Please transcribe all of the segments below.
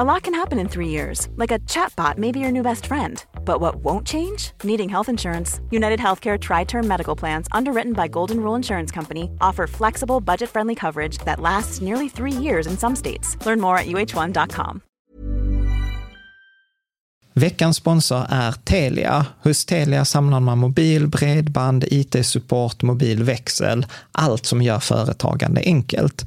A lot can happen in three years, like a chatbot may be your new best friend. But what won't change? Needing health insurance. United Healthcare Tri Term Medical Plans, underwritten by Golden Rule Insurance Company, offer flexible, budget friendly coverage that lasts nearly three years in some states. Learn more at uh1.com. Veckans sponsor är Telia. Hos Telia samlar man mobil, bredband, IT-support, mobilväxel, allt som gör företagande enkelt.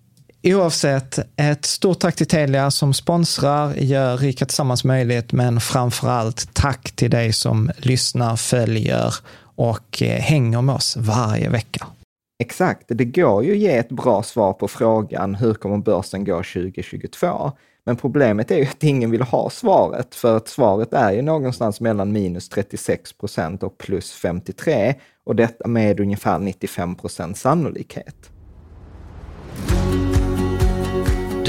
Oavsett, ett stort tack till Telia som sponsrar, gör Rika Tillsammans möjligt, men framför allt tack till dig som lyssnar, följer och eh, hänger med oss varje vecka. Exakt, det går ju att ge ett bra svar på frågan hur kommer börsen gå 2022? Men problemet är ju att ingen vill ha svaret, för att svaret är ju någonstans mellan minus 36 procent och plus 53 och detta med ungefär 95 procent sannolikhet.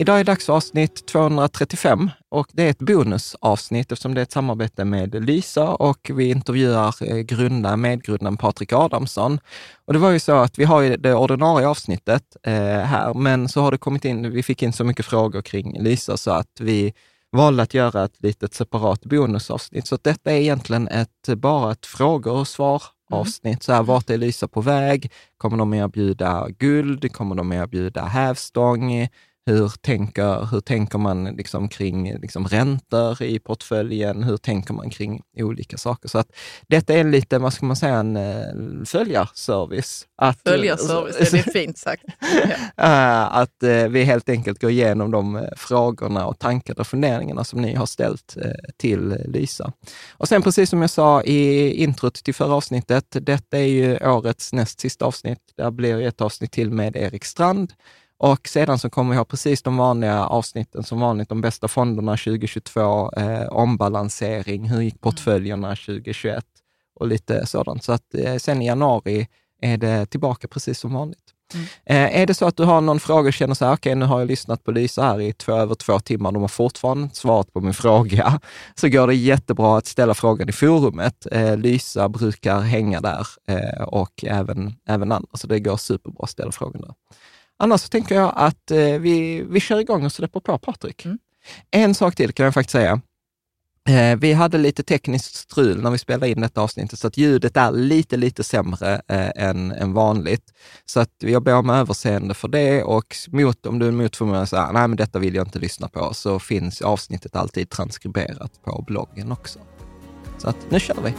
Idag är dags för avsnitt 235 och det är ett bonusavsnitt eftersom det är ett samarbete med Lysa och vi intervjuar eh, grundaren, medgrundaren Patrik Adamsson. Och det var ju så att vi har ju det ordinarie avsnittet eh, här, men så har det kommit in, vi fick in så mycket frågor kring Lysa så att vi valde att göra ett litet separat bonusavsnitt. Så detta är egentligen ett, bara ett frågor och svar avsnitt. Så här, vart är Lysa på väg? Kommer de erbjuda guld? Kommer de erbjuda hävstång? Hur tänker, hur tänker man liksom kring liksom räntor i portföljen? Hur tänker man kring olika saker? Så att detta är lite, vad ska man säga, en uh, följarservice. Att, följarservice, det är fint sagt. uh, att uh, vi helt enkelt går igenom de frågorna och tankarna och funderingarna som ni har ställt till Lysa. Och sen precis som jag sa i introt till förra avsnittet, detta är ju årets näst sista avsnitt. Det blir ett avsnitt till med Erik Strand och sedan så kommer vi ha precis de vanliga avsnitten som vanligt, de bästa fonderna 2022, eh, ombalansering, hur gick portföljerna 2021 och lite sådant. Så att eh, sen i januari är det tillbaka precis som vanligt. Mm. Eh, är det så att du har någon fråga och känner så här, okej, okay, nu har jag lyssnat på Lysa här i två, över två timmar, de har fortfarande inte svarat på min fråga, så går det jättebra att ställa frågan i forumet. Eh, Lysa brukar hänga där eh, och även, även andra, så det går superbra att ställa frågan där. Annars så tänker jag att eh, vi, vi kör igång och släpper på Patrik. Mm. En sak till kan jag faktiskt säga. Eh, vi hade lite tekniskt strul när vi spelade in detta avsnittet, så att ljudet är lite, lite sämre eh, än, än vanligt. Så att jag ber om överseende för det och mot, om du är mot förmodan säger nej men detta vill jag inte lyssna på, så finns avsnittet alltid transkriberat på bloggen också. Så att nu kör vi!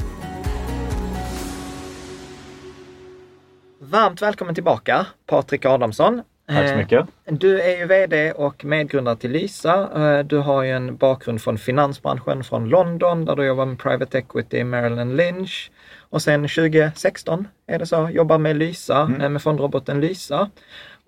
Varmt välkommen tillbaka, Patrik Adamsson. Tack så mycket. Eh, du är ju VD och medgrundare till Lysa. Eh, du har ju en bakgrund från finansbranschen från London där du jobbar med Private Equity i Maryland Lynch. Och sen 2016 är det så, jobbar med Lysa, mm. Eh, med fondroboten Lysa.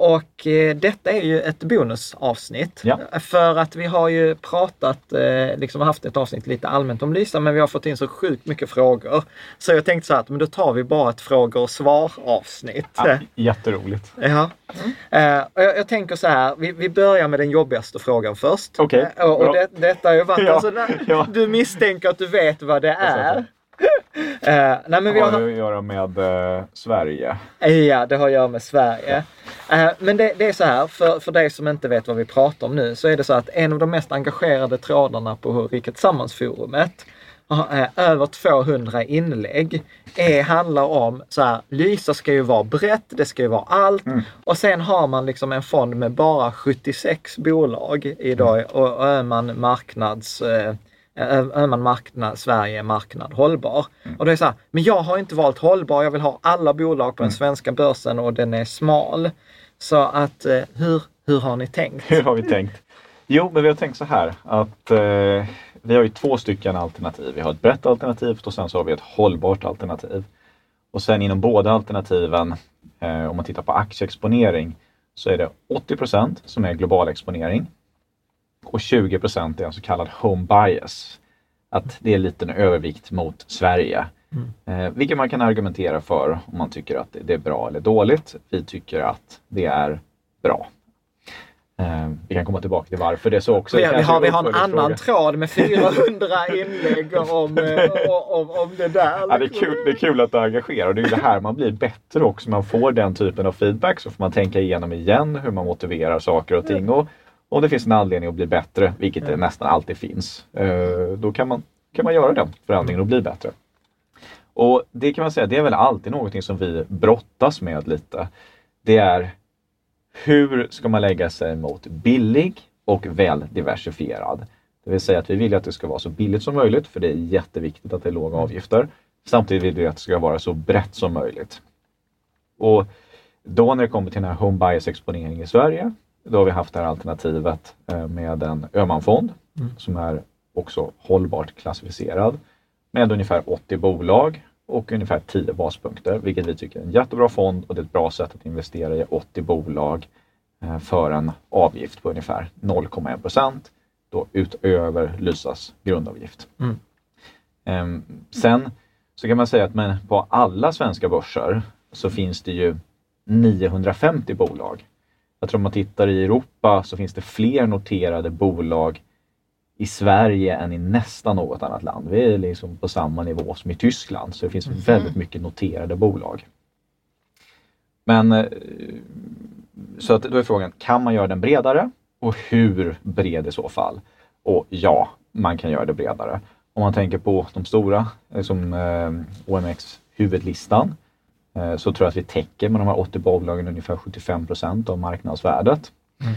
Och eh, detta är ju ett bonusavsnitt. Ja. För att vi har ju pratat, eh, liksom haft ett avsnitt lite allmänt om Lysa, men vi har fått in så sjukt mycket frågor. Så jag tänkte så här, men då tar vi bara ett frågor och svar avsnitt. Ja, jätteroligt. Ja. Mm. Eh, och jag, jag, tänker så här, vi, vi, börjar med den jobbigaste frågan först. Okej. Okay. och, och det, detta har ju varit, ja. alltså, när, du misstänker att du vet vad det är eh, nej, men vi har... har det att göra med eh, Sverige? Ja, det har att göra med Sverige. Eh, men det, det, är så här, för, för dig som inte vet vad vi pratar om nu, så är det så att en av de mest engagerade trådarna på Riket Sammansforumet eh, över 200 inlägg är, handlar om så här, Lysa ska ju vara brett, det ska ju vara allt. Mm. Och sen har man liksom en fond med bara 76 bolag idag mm. och, och är man marknads eh, är man marknad, Sverige marknad hållbar. Mm. Och det är så här, men jag har inte valt hållbar, jag vill ha alla bolag på den mm. svenska börsen och den är smal. Så att eh, hur, hur har ni tänkt? Hur har vi tänkt? Jo, men vi har tänkt så här att eh, vi har ju två stycken alternativ. Vi har ett brett alternativ och sen så har vi ett hållbart alternativ. Och sen inom båda alternativen, eh, om man tittar på aktieexponering, så är det 80% som är global exponering och 20% är en så kallad home bias. Att det är en liten övervikt mot Sverige. Mm. Eh, vilket man kan argumentera för om man tycker att det är bra eller dåligt. Vi tycker att det är bra. Eh, vi kan komma tillbaka till varför det är så också. Vi, vi har, vi har en annan fråga. tråd med 400 inlägg om, eh, om, om det där. Ja, det, är kul, det är kul att du engagerar det är det här man blir bättre också. Man får den typen av feedback så får man tänka igenom igen hur man motiverar saker och ting. Och om det finns en anledning att bli bättre, vilket det nästan alltid finns, eh, då kan man, kan man göra den förändringen och bli bättre. Och det kan man säga, det är väl alltid någonting som vi brottas med lite. Det är hur ska man lägga sig mot billig och väl diversifierad? Det vill säga att vi vill att det ska vara så billigt som möjligt, för det är jätteviktigt att det är låga avgifter. Samtidigt vill vi att det ska vara så brett som möjligt. Och då när det kommer till den här home bias exponering i Sverige då har vi haft det här alternativet eh, med en Öhmanfond mm. som är också hållbart klassificerad med ungefär 80 bolag och ungefär 10 baspunkter, vilket vi tycker är en jättebra fond och det är ett bra sätt att investera i 80 bolag eh, för en avgift på ungefär 0,1 procent då utöver Lysas grundavgift. Mm. Ehm, sen så kan man säga att men på alla svenska börser så finns det ju 950 bolag jag tror om man tittar i Europa så finns det fler noterade bolag i Sverige än i nästan något annat land. Vi är liksom på samma nivå som i Tyskland så det finns mm. väldigt mycket noterade bolag. Men eh, så att då är frågan, kan man göra den bredare? Och hur bred i så fall? Och ja, man kan göra det bredare. Om man tänker på de stora, som eh, OMX huvudlistan, Eh, så tror jag att vi täcker med de här 80 bolagen ungefär 75% av marknadsvärdet. Mm.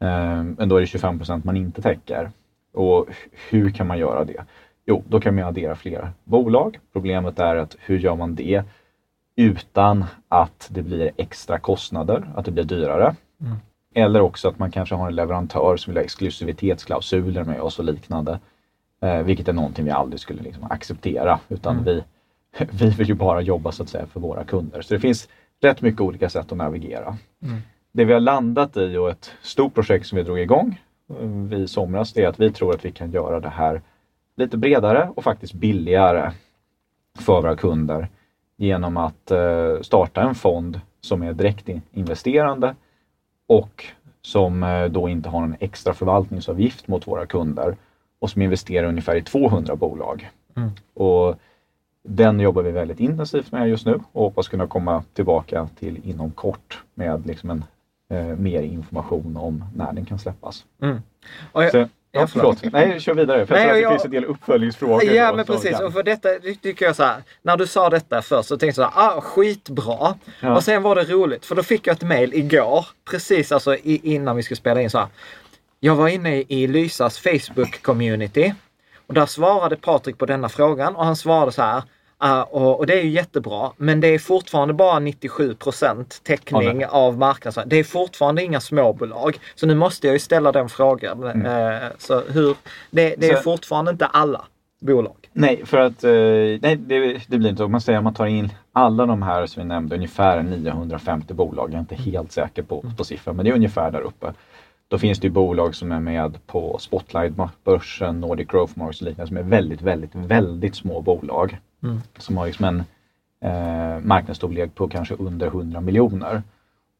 Eh, men då är det 25% man inte täcker. Och hur kan man göra det? Jo, då kan man addera fler bolag. Problemet är att hur gör man det utan att det blir extra kostnader, att det blir dyrare. Mm. Eller också att man kanske har en leverantör som vill ha exklusivitetsklausuler med oss och liknande. Eh, vilket är någonting vi aldrig skulle liksom acceptera utan mm. vi vi vill ju bara jobba så att säga för våra kunder. Så det finns rätt mycket olika sätt att navigera. Mm. Det vi har landat i och ett stort projekt som vi drog igång eh, i somras, det är att vi tror att vi kan göra det här lite bredare och faktiskt billigare för våra kunder genom att eh, starta en fond som är direkt investerande och som eh, då inte har någon extra förvaltningsavgift mot våra kunder och som investerar ungefär i 200 bolag. Mm. Och den jobbar vi väldigt intensivt med just nu och hoppas kunna komma tillbaka till inom kort med liksom en eh, mer information om när den kan släppas. Mm. Jag, Ja, förlåt. Nej, kör vidare. För jag Nej, att det jag- finns en del uppföljningsfrågor. Ja men precis, och för detta tycker jag så här, när du sa detta först så tänkte jag så här, ah skitbra. Ja. Och sen var det roligt för då fick jag ett mail igår, precis alltså innan vi skulle spela in så här. Jag var inne i Lysas Facebook-community och där svarade Patrik på denna frågan och han svarade så här. "Ah, och, och det är ju jättebra, men det är fortfarande bara 97 täckning Ja, av marknadsvärde. Det är fortfarande inga småbolag. Så nu måste jag ju ställa den frågan. Eh, så hur, det, det är Så- fortfarande inte alla bolag. Nej, för att eh, nej, det, det blir inte. Om man säger att man tar in alla de här som vi nämnde, ungefär 950 bolag. Jag är inte helt säker på, på siffran, men det är ungefär där uppe. Då finns det ju bolag som är med på Spotlight-börsen, Nordic Growth Markets och liknande som är väldigt, väldigt, väldigt små bolag. Som har liksom en eh, marknadsstorlek på kanske under 100 miljoner.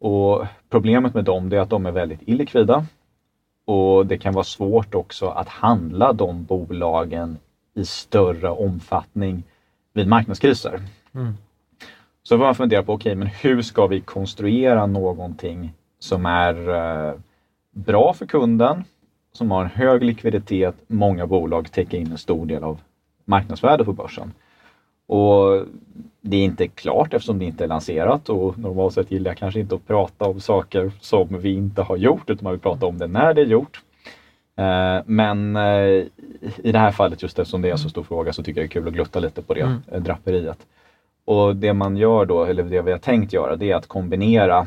Och problemet med dem är att de är väldigt illikvida. Och det kan vara svårt också att handla de bolagen i större omfattning vid marknadskriser. Så får man fundera på, okej, men hur ska vi konstruera någonting som är eh, bra för kunden, som har en hög likviditet, många bolag täcker in en stor del av marknadsvärdet på börsen. Och det är inte klart eftersom det inte är lanserat och normalt sett gillar jag kanske inte att prata om saker som vi inte har gjort utan man vill prata om det när det är gjort. Eh, Men eh, i det här fallet just eftersom det är en så stor fråga så tycker jag det är kul att glutta lite på det eh, draperiet. Och det man gör då, eller det vi har tänkt göra, det är att kombinera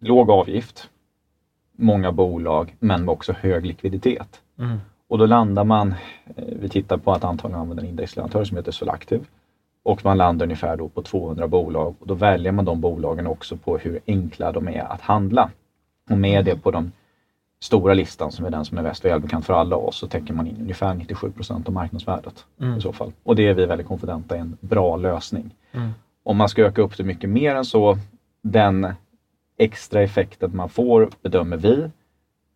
låg avgift, många bolag, men också hög likviditet. Och då landar man, vi tittar på att antagligen använda en indexleverantör som heter Solactive. Och man landar ungefär då på 200 bolag och då väljer man de bolagen också på hur enkla de är att handla. Och med det på den stora listan som är den som är väst och välbekant för alla oss så täcker man in ungefär 97% av marknadsvärdet i så fall. Och det är vi väldigt konfidenta är en bra lösning. Om man ska öka upp det mycket mer än så, den extra effekten man får bedömer vi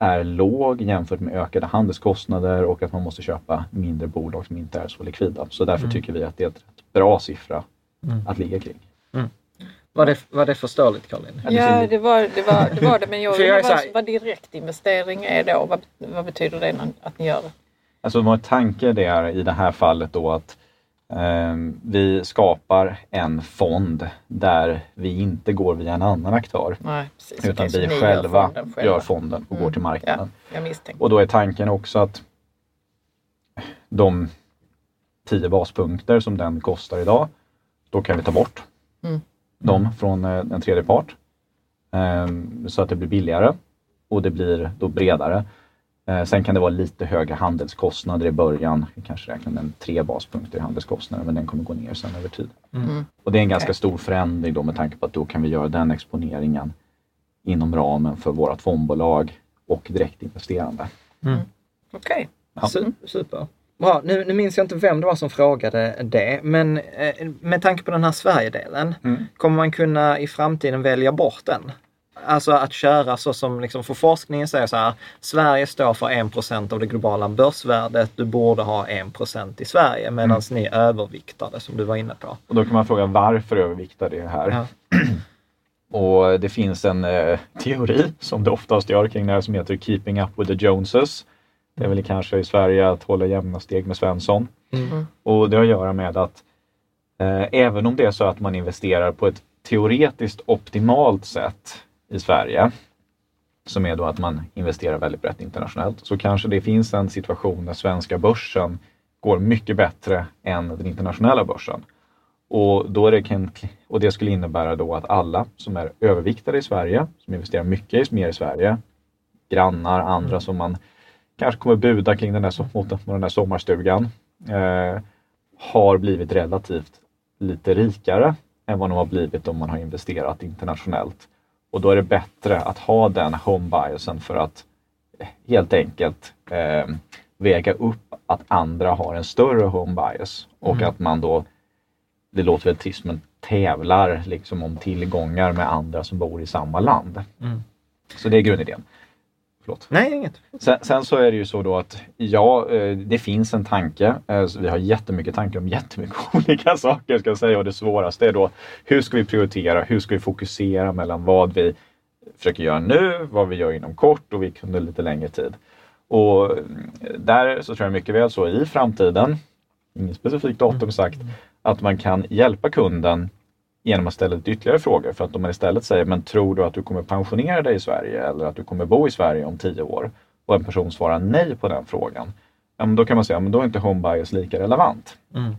är låg jämfört med ökade handelskostnader och att man måste köpa mindre bolag som inte är så likvida. Så därför tycker vi att det är ett rätt bra siffra att ligga kring. Var det, var det förståeligt Caroline? Ja, det var det, var, det, var det men jag undrar vad, vad direktinvestering är då. Vad, vad betyder det att ni gör? Alltså vår tanke det är i det här fallet då att vi skapar en fond där vi inte går via en annan aktör. Nej, precis. Utan vi ni gör själva fonden gör fonden och går till Ja, marknaden. misstänkte. Och då är tanken också att de 10 baspunkter som den kostar idag, då kan vi ta bort Mm. dem från eh, en tredje part. Ehm, så att det blir billigare och det blir då bredare. Eh, sen kan det vara lite högre handelskostnader i början. Vi kanske räknar med en tre baspunkter i handelskostnader men den kommer gå ner sen över tid. Mm. Och det är en ganska Okej. stor förändring då med tanke på att då kan vi göra den exponeringen inom ramen för vårt fondbolag och direktinvesterande. Okej. Ja. Su- Super. Bra, nu, nu minns jag inte vem det var som frågade det, men eh, med tanke på den här Sverigedelen, Mm. kommer man kunna i framtiden välja bort den? Alltså att köra så som, liksom, för forskningen säger så här, Sverige står för 1% av det globala börsvärdet, du borde ha 1% i Sverige, medan Mm. ni överviktar det som du var inne på. Och då kan man fråga varför överviktar det här? Ja. Och det finns en eh, teori som det oftast gör kring det här som heter Keeping Up with the Joneses. Det är väl kanske i Sverige att hålla jämna steg med Svensson. Mm. Och det har att göra med att eh, även om det är så att man investerar på ett teoretiskt optimalt sätt i Sverige, som är då att man investerar väldigt brett internationellt, så kanske det finns en situation där svenska börsen går mycket bättre än den internationella börsen. Och, då är det, och det skulle innebära då att alla som är överviktade i Sverige, som investerar mycket mer i Sverige, grannar, andra som man kanske kommer buda kring den där, mot den där sommarstugan, eh, har blivit relativt lite rikare än vad de har blivit om man har investerat internationellt. Och då är det bättre att ha den home biasen för att eh, helt enkelt eh, väga upp att andra har en större home bias och att man då, det låter väl trist, men tävlar liksom om tillgångar med andra som bor i samma land. Så det är grundidén. Förlåt. Nej, inget. Sen, sen så är det ju så då att ja, eh, det finns en tanke. Eh, Vi har jättemycket tankar om jättemycket olika saker ska jag säga och det svåraste är då hur ska vi prioritera? Hur ska vi fokusera mellan vad vi försöker göra nu, vad vi gör inom kort och vi kunde lite längre tid. Och mm, där så tror jag mycket väl så i framtiden, inget specifikt datum sagt, att man kan hjälpa kunden genom att ställa lite ytterligare frågor. För att om man istället säger, men tror du att du kommer pensionera dig i Sverige eller att du kommer bo i Sverige om tio år? Och en person svarar nej på den frågan. Ja, men då kan man säga, men då är inte home bias lika relevant. Mm.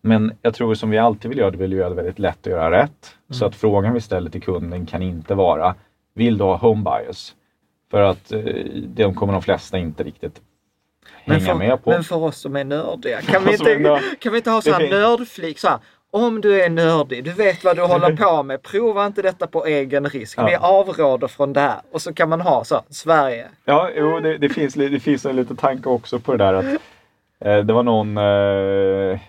Men jag tror som vi alltid vill göra, det vill göra det väldigt lätt att göra rätt. Så att frågan vi ställer till kunden kan inte vara, vill du ha home bias? För att eh, det kommer de flesta inte riktigt Men för, med på. men för oss som är nördiga, kan vi inte, kan vi inte ha så här nördflik? Så här, om du är nördig, du vet vad du håller på med, prova inte detta på egen risk. Ja. Vi avråder från det här. Och så kan man ha så, Sverige. Ja, jo, det, det, finns, det finns en liten tanke också på det där att eh, det var någon eh,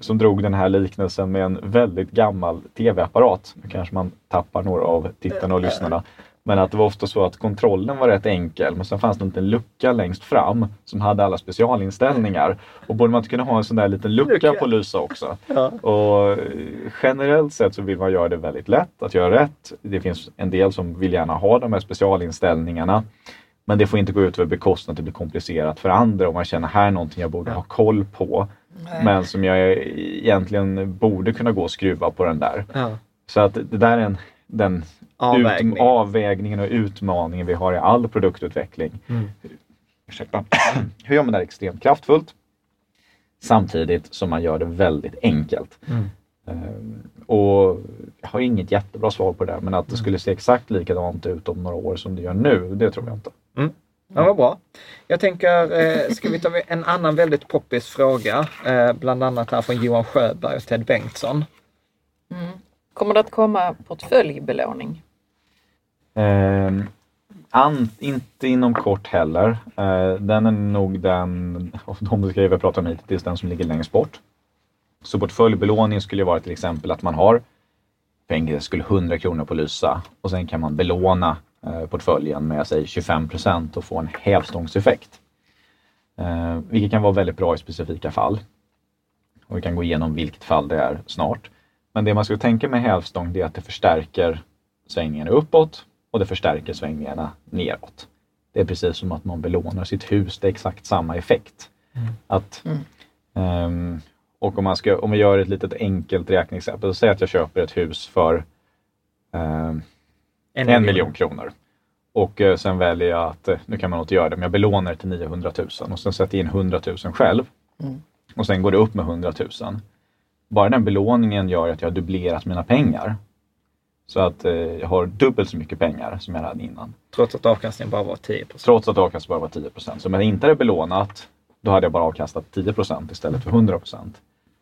som drog den här liknelsen med en väldigt gammal tv-apparat. Nu kanske man tappar några av tittarna och lyssnarna. Men att det var ofta så att kontrollen var rätt enkel men sen fanns det en liten lucka längst fram som hade alla specialinställningar. Och borde man inte kunna ha en sån där liten lucka Lucka. på Lysa också? Ja. Och eh, generellt sett så vill man göra det väldigt lätt att göra rätt. Det finns en del som vill gärna ha de här specialinställningarna. Men det får inte gå ut över bekostnad att det blir komplicerat för andra om man känner här är någonting jag borde ha koll på. Men som jag egentligen borde kunna gå och skruva på den där. Ja. Så att det där är en, den Avvägning. Ut, avvägningen och utmaningen vi har i all produktutveckling. Mm. Ursäkta. Hur gör man det här extremt kraftfullt? Samtidigt som man gör det väldigt enkelt. Mm. Ehm, och jag har inget jättebra svar på det, men Mm. att det skulle se exakt likadant ut om några år som det gör nu, det tror jag inte. Ja, vad bra. Jag tänker, eh, ska vi ta en annan väldigt poppis fråga? Eh, bland annat här från Johan Sjöberg och Ted Bengtsson. Kommer det att komma portföljbelåning? Ehm, an, inte inom kort heller. Eh, den är nog den, av de grejer vi har pratat om hittills, den som ligger längst bort. Så portföljbelåning skulle vara till exempel att man har för enkelhet skulle 100 kronor på Lysa och sen kan man belåna eh, portföljen med säg 25 procent och få en hävstångseffekt. Eh, vilket kan vara väldigt bra i specifika fall. Och vi kan gå igenom vilket fall det är snart. Men det man ska tänka med hävstång det är att det förstärker svängningarna uppåt och det förstärker svängningarna neråt. Det är precis som att man belånar sitt hus, det är exakt samma effekt. Att, ehm, och om, man ska, om vi gör ett litet enkelt räkneexempel, säg att jag köper ett hus för ehm, en miljon kronor. Och eh, sen väljer jag att, eh, nu kan man inte göra det, men jag belånar det till 900 000 och sen sätter jag in 100 000 själv. Och sen går det upp med 100 000. Bara den belåningen gör att jag har dubblerat mina pengar. Så att eh, jag har dubbelt så mycket pengar som jag hade innan. Trots att avkastningen bara var 10% Trots att avkastningen bara var 10% Så om jag inte hade belånat, då hade jag bara avkastat 10% istället för 100%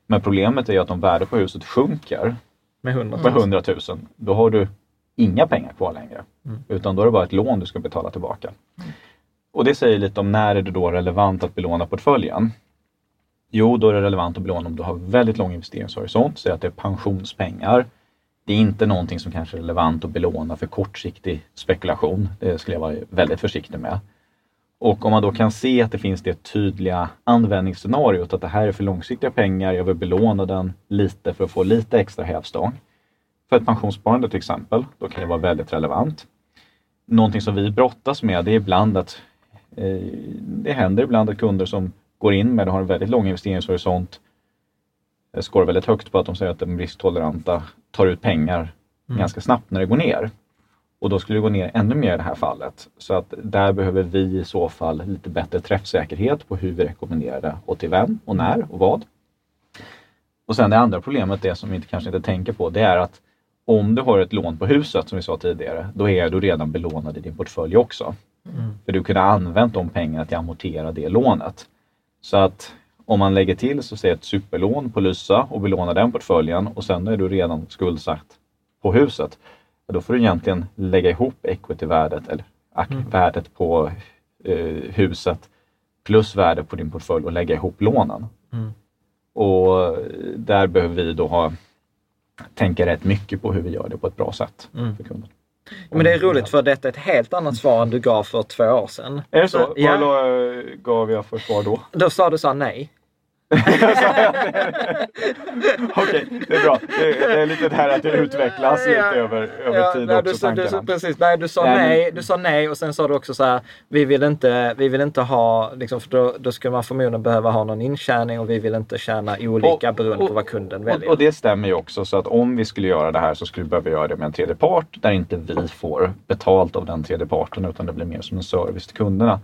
Men problemet är ju att om värdet på huset sjunker Med 100 med 000. 100 000, då har du inga pengar kvar längre. Utan då är det bara ett lån du ska betala tillbaka. Och det säger lite om när är det då relevant att belåna portföljen? Jo, då är det relevant att belåna om du har väldigt lång investeringshorisont, säg att det är pensionspengar. Det är inte någonting som kanske är relevant att belåna för kortsiktig spekulation. Det skulle jag vara väldigt försiktig med. Och om man då kan se att det finns det tydliga användningsscenariot att det här är för långsiktiga pengar, jag vill belåna den lite för att få lite extra hävstång. För ett pensionssparande till exempel, då kan det vara väldigt relevant. Någonting som vi brottas med det är ibland att eh, det händer ibland att kunder som går in med och har en väldigt lång investeringshorisont eh, skårar väldigt högt på att de säger att de risktoleranta tar ut pengar ganska snabbt när det går ner. Och då skulle det gå ner ännu mer i det här fallet. Så att där behöver vi i så fall lite bättre träffsäkerhet på hur vi rekommenderar det och till vem och när och vad. Och sen det andra problemet, det som vi inte, kanske inte tänker på, det är att om du har ett lån på huset som vi sa tidigare, då är du redan belånad i din portfölj också. För du kunde ha använt de pengarna till att amortera det lånet. Så att om man lägger till så säg ett superlån på Lysa och belånar den portföljen och sen är du redan skuldsatt på huset. Då får du egentligen lägga ihop equity-värdet eller ak- värdet på eh, huset plus värdet på din portfölj och lägga ihop lånen. Och där behöver vi då ha tänka rätt mycket på hur vi gör det på ett bra sätt för kunden. Men det är roligt för detta är ett helt annat svar än du gav för två år sedan. Är det så? Ja. Vad la- gav jag för svar då? Då sa du så nej. Okej, det är bra. Det, det är lite det här att det utvecklas lite över, över Ja, tid nej, också, du, du, tankarna. sa- precis, nej, du sa Nej, nej, du sa nej och sen sa du också så här, vi vill inte, vi vill inte ha, liksom, för då, då skulle man förmodligen behöva ha någon intjäning och vi vill inte tjäna olika Och- beroende och- på vad kunden Och, väljer. och det stämmer ju också så att om vi skulle göra det här så skulle vi behöva göra det med en tredje part där inte vi får betalt av den tredje parten utan det blir mer som en service till kunderna.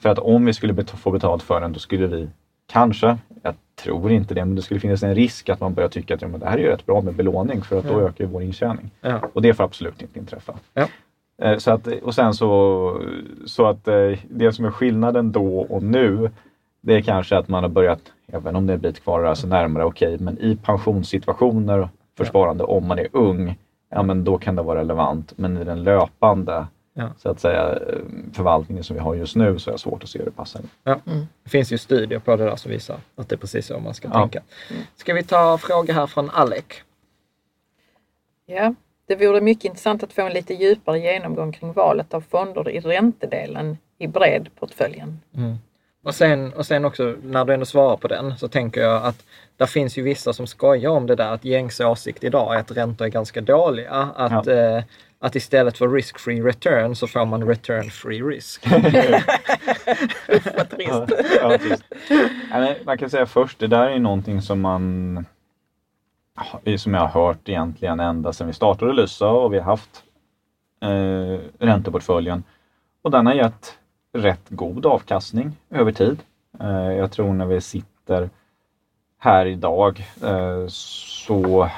För att om vi skulle bet- få betalt för den då skulle vi kanske, jag tror inte det, men det skulle finnas en risk att man börjar tycka att ja, men det här är ju rätt bra med belåning för att då Ja. ökar vår intjäning. Ja. Och det får absolut inte inträffa. Ja. Eh, Så att, och sen så, så att eh, det som är skillnaden då och nu det är kanske att man har börjat, även om det är en bit kvar, alltså närmare okej, men i pensionssituationer för sparande om man är ung, ja men då kan det vara relevant. Men i den löpande Ja. så att säga förvaltningen som vi har just nu så är det svårt att se hur det passar. Ja. Det finns ju studier på det där som visar att det är precis så man ska Ja. tänka. Ska vi ta fråga här från Alec? Ja, det vore mycket intressant att få en lite djupare genomgång kring valet av fonder i räntedelen i bredportföljen. Och sen, och sen också när du ändå svarar på den så tänker jag att det finns ju vissa som skojar om det där att gängse åsikt idag är att räntor är ganska dåliga. Att, Ja. eh, att istället för risk-free return så får man return-free risk. Vad trist. Ja, ja, man kan säga först, det där är någonting som man som jag har hört egentligen ända sedan vi startade Lysa och vi har haft eh, ränteportföljen. Och den har gett rätt god avkastning över tid. Eh, jag tror när vi sitter här idag eh, så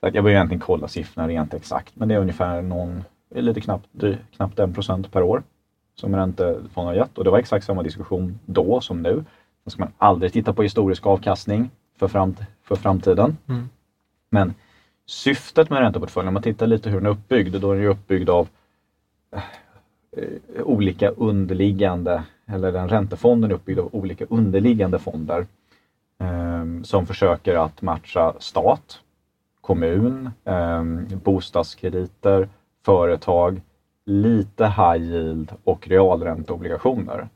jag behöver egentligen kolla siffrorna rent exakt, men det är ungefär någon, lite knappt, knappt en procent per år som räntefonden har gett och det var exakt samma diskussion då som nu. Då ska man aldrig titta på historisk avkastning för, framt för framtiden. Mm. Men syftet med ränteportföljen, om man tittar lite hur den är uppbyggd, då är den ju uppbyggd av eh, olika underliggande, eller den räntefonden är uppbyggd av olika underliggande fonder eh, som försöker att matcha stat, kommun, eh, bostadskrediter, företag, lite high yield och realränteobligationer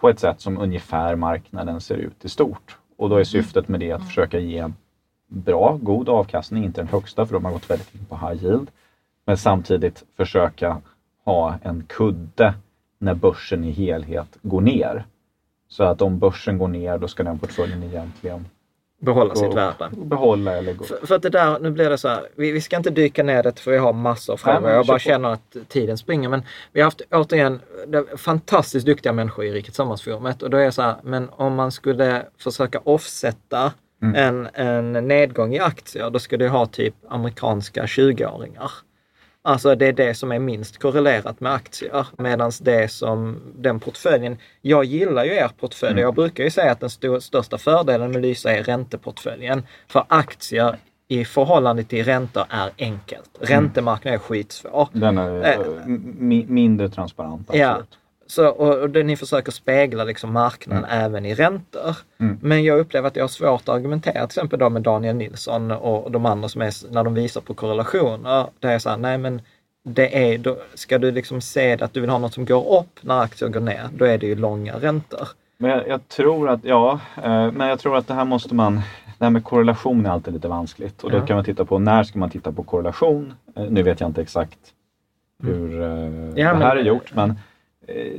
på ett sätt som ungefär marknaden ser ut i stort. Och då är syftet med det att försöka ge bra, god avkastning, inte den högsta för de har gått väldigt in på high yield. Men samtidigt försöka ha en kudde när börsen i helhet går ner. Så att om börsen går ner då ska den portföljen egentligen Behålla sitt värde. behålla eller gå För, för att det där, nu blir det så här, vi, vi ska inte dyka ner det för vi har massor av frågor. Jag bara känner att tiden springer. Men vi har haft återigen det fantastiskt duktiga människor i Rikets Sammansforumet och då är jag så här, men om man skulle försöka offsätta Mm. en, en nedgång i aktier, då skulle det ha typ amerikanska 20-åringar. Alltså det är det som är minst korrelerat med aktier. Medan det som den portföljen, jag gillar ju er portfölj. Mm. Jag brukar ju säga att den sto- största fördelen med Lysa är ränteportföljen. För aktier i förhållande till räntor är enkelt. Räntemarknaden är skitsvår. Den är mi- mindre transparent. Ja. Så, och, och det, ni försöker spegla liksom marknaden även i räntor. Mm. Men jag upplever att jag har svårt att argumentera till exempel då med Daniel Nilsson och de andra som är, när de visar på korrelationer. Där jag säger, nej men det är, då, ska du liksom se att du vill ha något som går upp när aktier går ner, då är det ju långa räntor. Men jag, jag tror att, ja, eh, men jag tror att det här måste man, det här med korrelation är alltid lite vanskligt. Och då Ja. kan man titta på, när ska man titta på korrelation? Eh, nu vet jag inte exakt hur eh, Mm. Ja, det men- här är gjort, men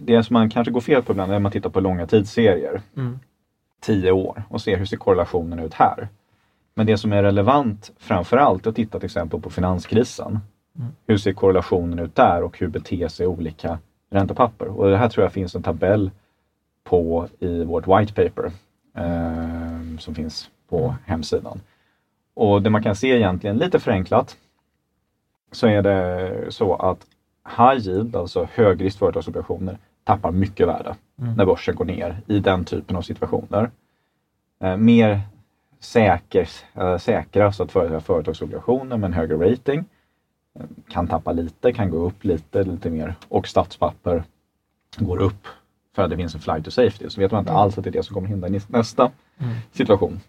det som man kanske går fel på ibland är att man tittar på långa tidsserier. Mm. Tio år och ser hur ser korrelationen ut här. Men det som är relevant framför allt är att titta till exempel på finanskrisen. Mm. Hur ser korrelationen ut där och hur beter sig olika räntepapper? Och det här tror jag finns en tabell på i vårt white paper eh, som finns på hemsidan. Och det man kan se egentligen lite förenklat så är det så att high yield, alltså högrisk företagsobligationer, tappar mycket värde när börsen går ner i den typen av situationer. Eh, mer säker, eh, säkra så att företag, företagsobligationer med en högre rating eh, kan tappa lite, kan gå upp lite, lite mer och statspapper går upp för att det finns en flight to safety. Så vet man inte alls att det är det som kommer hindra nä- nästa situation.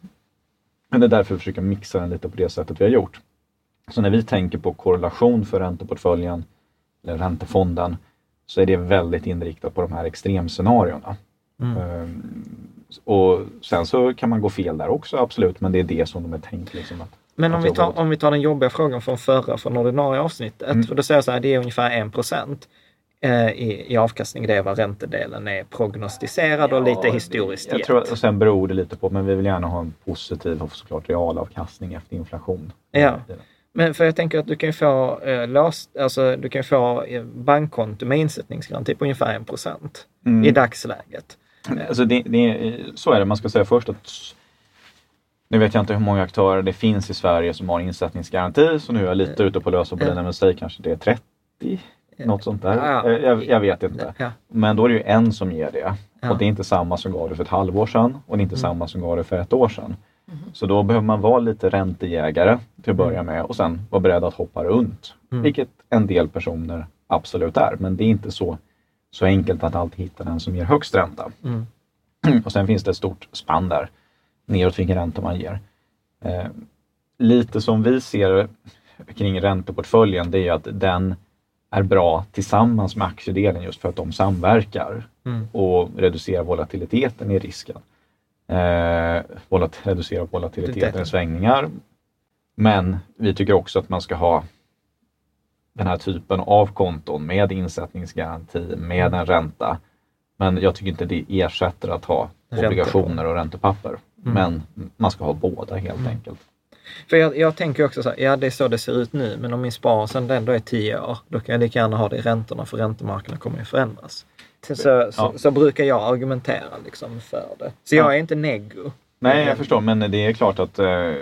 Men det är därför vi försöker mixa den lite på det sättet vi har gjort. Så när vi tänker på korrelation för ränteportföljen eller räntefonden så är det väldigt inriktat på de här extremscenarierna. Ehm, och sen så kan man gå fel där också, absolut, men det är det som de är tänkt. Liksom, att, Men om vi, tar, om vi tar den jobbiga frågan från förra, från ordinarie avsnittet. Mm. För då säger jag så här, det är ungefär 1 procent eh, i, i avkastning. Det är vad räntedelen är prognostiserad och lite historiskt Jag tror och sen beror det lite på, men vi vill gärna ha en positiv och såklart realavkastning efter inflation. Ja. Men för jag tänker att du kan få, eh, låst, alltså, du kan få eh, bankkonto med insättningsgaranti på ungefär 1 procent Mm. i dagsläget. Alltså det, det, så är det, man ska säga först att nu vet jag inte hur många aktörer det finns i Sverige som har insättningsgaranti, så nu är jag lite ute på lösa boliner, men säg kanske det är 30, något sånt där. Ja. Jag, jag, vet inte. Ja. Men då är det ju en som ger det. Ja. Mm. Och det är inte samma som gav det för ett halvår sedan och det är inte samma som gav det för ett år sedan. Så då behöver man vara lite räntejägare till att börja med och sen vara beredd att hoppa runt. Mm. Vilket en del personer absolut är. Men det är inte så, så enkelt att alltid hitta den som ger högst ränta. Mm. Och sen finns det ett stort spann där neråt vilken ränta man ger. Eh, lite som vi ser kring ränteportföljen det är att den är bra tillsammans med aktiedelen just för att de samverkar Mm. och reducerar volatiliteten i risken. Eh, volat- reducerar volatiliteten i svängningar. Men vi tycker också att man ska ha den här typen av konton med insättningsgaranti, med en ränta. Men jag tycker inte det ersätter att ha obligationer och räntepapper. Mm. Men man ska ha båda helt enkelt. För jag, jag tänker också så här, ja det är så det ser ut nu, men om min sparande ändå är 10 år, då kan jag lika gärna ha det i räntorna för räntemarknaden kommer ju förändras. Så, så, Ja. så, brukar jag argumentera liksom för det. Så jag är inte neggo. Nej, jag förstår, men det är klart att eh,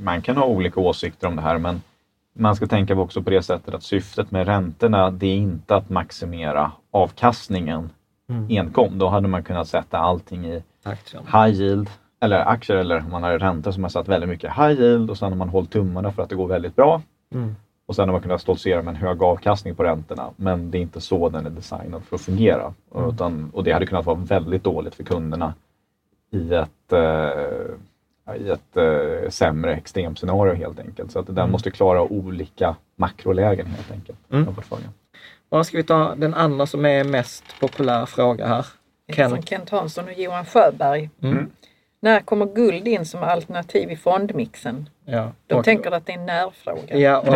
man kan ha olika åsikter om det här, men man ska tänka också på det sättet att syftet med räntorna, det är inte att maximera avkastningen Mm. enkom. Då hade man kunnat sätta allting i Aktien. high yield eller aktier eller om man har ränta som har satt väldigt mycket high yield och sen har man hållit tummarna för att det går väldigt bra. Mm. Och sen har man kunnat stoltsera med en hög avkastning på räntorna. Men det är inte så den är designad för att fungera. Mm. Utan, och det hade kunnat vara väldigt dåligt för kunderna i ett, eh, i ett eh, sämre extremscenario helt enkelt. Så att den Mm. måste klara olika makrolägen helt enkelt. Mm. Och ska vi ta den andra som är mest populär fråga här? Ken. Från Kent Hansson och Johan Sjöberg. Mm. När kommer guld in som alternativ i fondmixen? Ja. De och, tänker att det är en närfråga. Ja, och,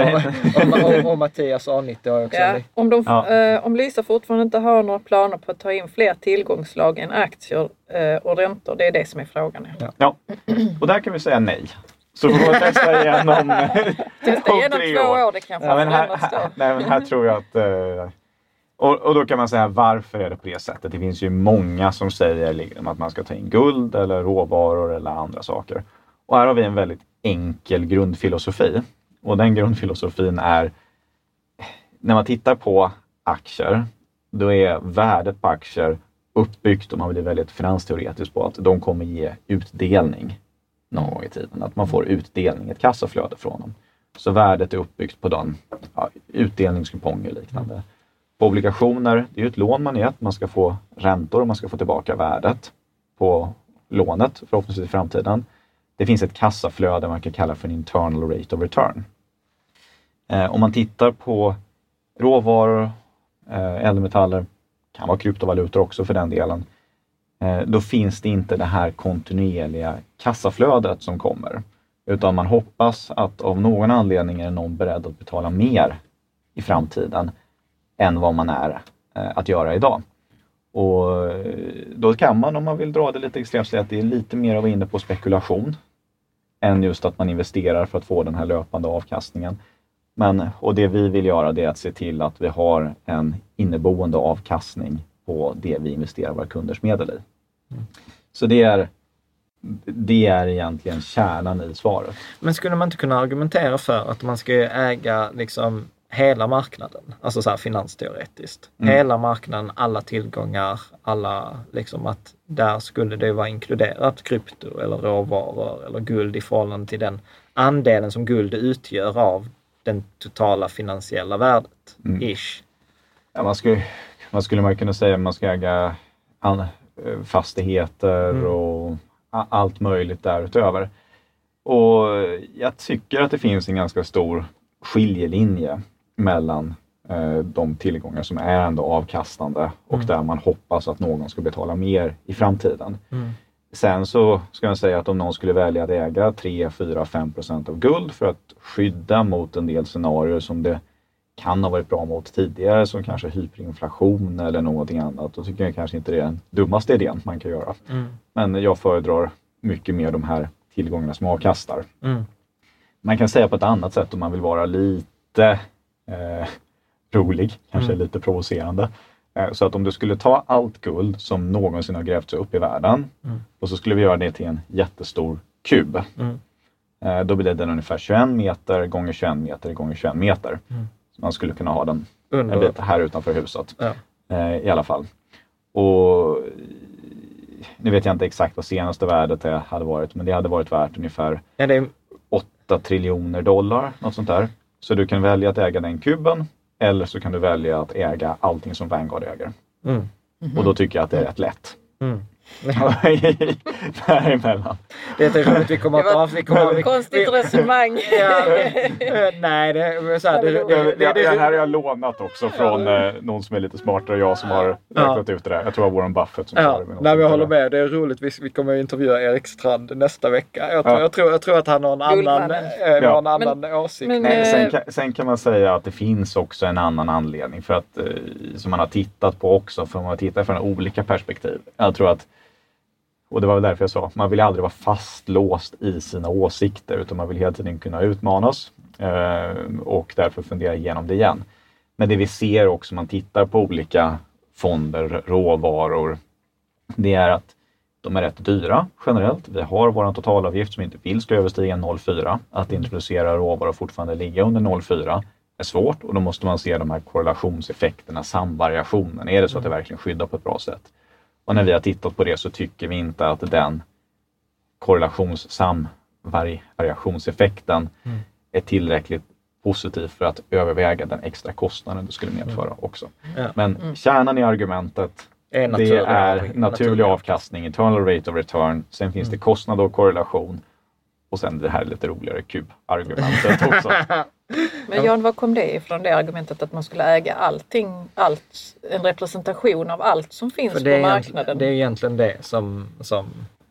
och, och, och Mattias A90 har också Ja, om, de, Ja. eh, om Lysa fortfarande inte har några planer på att ta in fler tillgångslag än aktier eh, och räntor, det är det som är frågan. Ja. Ja, och där kan vi säga nej. Så vi får testa igen om, Testa om igenom tre två år. år, det kanske Ja, men här, här, nej, men här tror jag att... Eh, och, och då kan man säga varför är det på det sättet? Det finns ju många som säger liksom att man ska ta in guld eller råvaror eller andra saker. Och här har vi en väldigt enkel grundfilosofi. Och den grundfilosofin är när man tittar på aktier, då är värdet på aktier uppbyggt, om man blir väldigt finansteoretisk på att de kommer ge utdelning någon gång i tiden. Att man får utdelning, ett kassaflöde från dem. Så värdet är uppbyggt på den, ja, utdelningskuponger och liknande. På obligationer, det är ju ett lån man gett, man ska få räntor och man ska få tillbaka värdet på lånet förhoppningsvis i framtiden. Det finns ett kassaflöde man kan kalla för en internal rate of return. Eh, om man tittar på råvaror, eh, ädelmetaller, kan vara kryptovalutor också för den delen, eh, då finns det inte det här kontinuerliga kassaflödet som kommer. Utan man hoppas att av någon anledning är någon beredd att betala mer i framtiden än vad man är eh, att göra idag. Och eh, då kan man, om man vill dra det lite extremt, säga att det är lite mer av inne på spekulation än just att man investerar för att få den här löpande avkastningen. Men, och det vi vill göra det är att se till att vi har en inneboende avkastning på det vi investerar våra kunders medel i. Så det är, det är egentligen kärnan i svaret. Men skulle man inte kunna argumentera för att man ska äga liksom hela marknaden? Alltså så här finansteoretiskt. Mm. Hela marknaden, alla tillgångar, alla liksom att där skulle det vara inkluderat krypto eller råvaror eller guld i förhållande till den andelen som guld utgör av den totala finansiella värdet. Mm. Ish. Ja, man skulle, man skulle man kunna säga att man ska äga an, fastigheter Mm. och allt möjligt därutöver. Och jag tycker att det finns en ganska stor skiljelinje mellan eh, de tillgångar som är ändå avkastande och Mm. där man hoppas att någon ska betala mer i framtiden. Mm. Sen så ska jag säga att om någon skulle välja att äga 3, 4, 5 procent av guld för att skydda mot en del scenarier som det kan ha varit bra mot tidigare som kanske hyperinflation eller någonting annat. Då tycker jag kanske inte det är den dummaste idén man kan göra. Mm. Men jag föredrar mycket mer de här tillgångarna som avkastar. Mm. Man kan säga på ett annat sätt om man vill vara lite eh, rolig, kanske Mm. lite provocerande. Eh, så att om du skulle ta allt guld som någonsin har grävts upp i världen Mm. och så skulle vi göra det till en jättestor kub. Mm. Eh, då blir den ungefär 21 meter gånger 21 meter gånger 21 meter. Mm. Man skulle kunna ha den en bit här utanför huset. Ja. Eh, I alla fall. Och nu vet jag inte exakt vad senaste värdet det hade varit, men det hade varit värt ungefär Ja, det är, 8 triljoner dollar, något sånt där. Så du kan välja att äga den kuben eller så kan du välja att äga allting som Vanguard äger. mm. Och då tycker jag att det är rätt lätt. Mm. Däremellan. Det är roligt, vi kommer Det att var av... Vi kommer, vi, Konstigt resonemang. ja, nej, det är så här, det, det, det, det, Den det, här har jag lånat också från eh, någon som är lite smartare än jag som har räknat ut det där. Jag tror det var Warren Buffett som sa Ja, det. med något nej, men jag håller med. Det är roligt. Vi, vi kommer att intervjua Erik Strand nästa vecka. Jag tror, Ja. jag tror, jag tror att han har en annan, eh, Ja. någon annan åsikt. men, Nej, Eh, sen, kan, sen kan man säga att det finns också en annan anledning för att, eh, som man har tittat på också, för man har tittat från olika perspektiv. Jag tror att, och det var väl därför jag sa, man vill aldrig vara fastlåst i sina åsikter utan man vill hela tiden kunna utmanas eh, och därför fundera igenom det igen. Men det vi ser också om man tittar på olika fonder, råvaror, det är att de är rätt dyra generellt. Vi har vår totalavgift som inte vill ska överstiga 0,4. Att introducera råvaror och fortfarande ligga under 0,4 är svårt och då måste man se de här korrelationseffekterna, samvariationen. Är det så att det verkligen skyddar på ett bra sätt? Och när vi har tittat på det så tycker vi inte att den korrelations samvariationseffekten Mm. är tillräckligt positiv för att överväga den extra kostnaden det skulle medföra också. Ja. Men kärnan i argumentet Är det naturlig är naturlig avkastning, internal rate of return. Sen finns det kostnad och korrelation. Och sen det här lite roligare kubargumentet också. Men Jan, var kom det ifrån det argumentet att man skulle äga allting, allt, en representation av allt som finns på marknaden? det är egentligen det som, som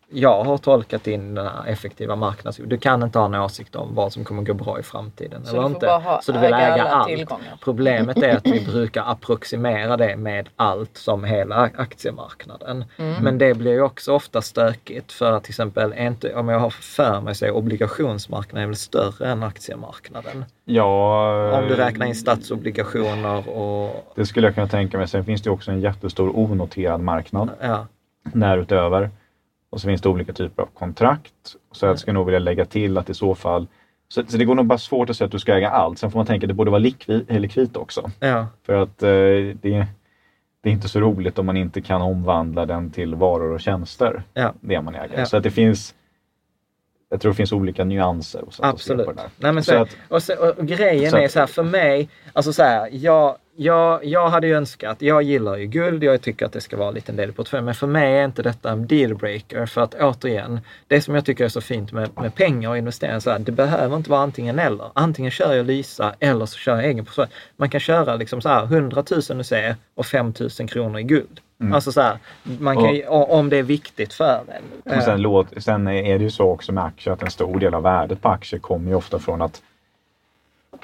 jag har tolkat in den här effektiva marknads... Du kan inte ha en åsikt om vad som kommer gå bra i framtiden. Så eller du får inte. bara ha- så du vill äga allt. tillgångar. Problemet är att vi brukar approximera det med allt som hela aktiemarknaden. Mm. Men det blir ju också ofta stökigt för att till exempel, inte, om jag har för mig så är obligationsmarknaden är väl större än aktiemarknaden. Ja, Om du räknar in statsobligationer och det skulle jag kunna tänka mig. Sen finns det också en jättestor onoterad marknad ja, därutöver. Och så finns det olika typer av kontrakt. Så jag skulle nog vilja lägga till att i så fall så, så det går nog bara svårt att säga att du ska äga allt. Sen får man tänka att det borde vara likvid, likvitt också. ja, För att eh, det, det är inte så roligt om man inte kan omvandla den till varor och tjänster. ja. Det man äger. Ja. Så att det finns jag tror det finns olika nyanser. Och Absolut. det där. Nej, men Så så, att- och, så, och grejen så är så här för mig, alltså så här, jag, jag, jag hade ju önskat, jag gillar ju guld, jag tycker att det ska vara en liten del i portföljen, men för mig är inte detta en dealbreaker för att återigen, det som jag tycker är så fint med, med pengar och investeringar, så här, det behöver inte vara antingen eller. Antingen kör jag Lysa eller så kör jag egen portfölj. Man kan köra liksom så här 100 000 UC och 5 000 kronor i guld. Alltså så här, man kan, ju- o- om det är viktigt för en. Och sen, låt, sen är det ju så också med aktier att en stor del av värdet på aktier kommer ju ofta från att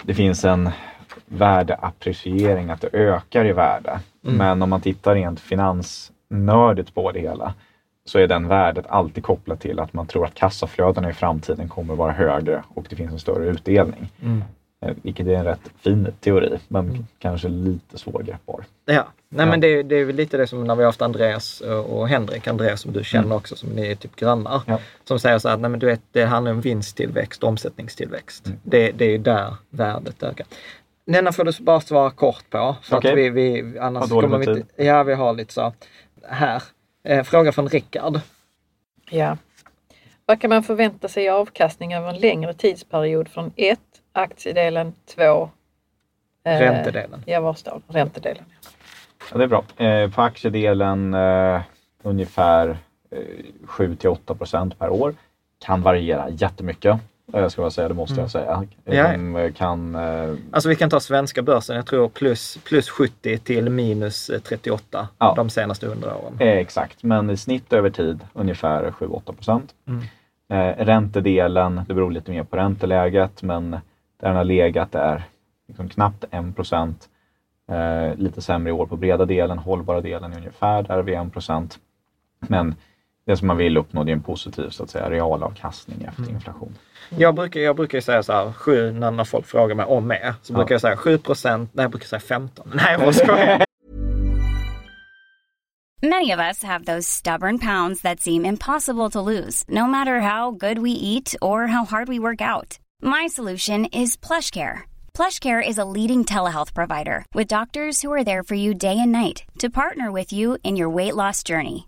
det finns en värdeappreciering, att det ökar i värde. Mm. Men om man tittar rent finansnördigt på det hela så är den värdet alltid kopplat till att man tror att kassaflödena i framtiden kommer vara högre och det finns en större utdelning. Mm. Eh, Vilket är en rätt fin teori, men kanske lite svårgreppbar. Ja, nej Ja. men det, det är väl lite det som när vi har haft Andreas och Henrik, Andreas som du känner också, som ni är typ grannar, Ja. som säger så här, nej men du vet, det handlar om vinsttillväxt, omsättningstillväxt. Det, det är där värdet ökar. Denna får du bara svara kort på, för Okej. att vi, vi annars kommer vi inte... Ja, vi har lite så. Här, eh, fråga från Rickard. Ja. Vad kan man förvänta sig i avkastning över en längre tidsperiod från 1. Aktiedelen 2. Räntedelen. Ja, var står det? Räntedelen. Ja, det är bra. Eh, på aktiedelen eh, ungefär eh, 7 till 8 procent per år. Kan variera jättemycket. Jag ska bara säga, det måste jag säga. Ja. De eh, kan... eh, Alltså vi kan ta svenska börsen, jag tror plus, plus 70 till minus eh, 38 Ja. de senaste 100 åren. Eh, exakt, men i snitt över tid ungefär 7-8 procent. Mm. Eh, räntedelen, det beror lite mer på ränteläget, men där den har legat är liksom knappt 1 procent. Eh, lite sämre i år på breda delen, hållbara delen är ungefär där vid 1 procent. Men det som man vill uppnå är en positiv så att säga, realavkastning efter Mm. inflation. Jag brukar, jag brukar säga så här, sju, när, folk frågar mig om mer, så Ja. brukar jag säga 7 procent, nej jag brukar säga 15. Nej jag skojar. Many of us have those stubborn pounds that seem impossible to lose, no matter how good we eat or how hard we work out. My solution is PlushCare. PlushCare is a leading telehealth provider with doctors who are there for you day and night to partner with you in your weight loss journey.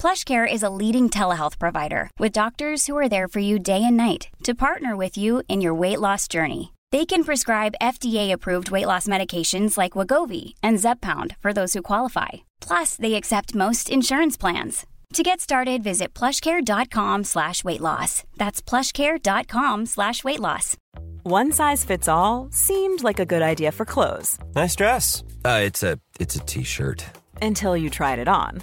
PlushCare is a leading telehealth provider with doctors who are there for you day and night to partner with you in your weight loss journey. They can prescribe FDA-approved weight loss medications like Wagovi and Zepbound for those who qualify. Plus, they accept most insurance plans. To get started, visit plushcare.com slash weight loss. That's plushcare.com slash weight loss. One size fits all seemed like a good idea for clothes Nice dress. Uh, it's a it's a t-shirt. until you tried it on.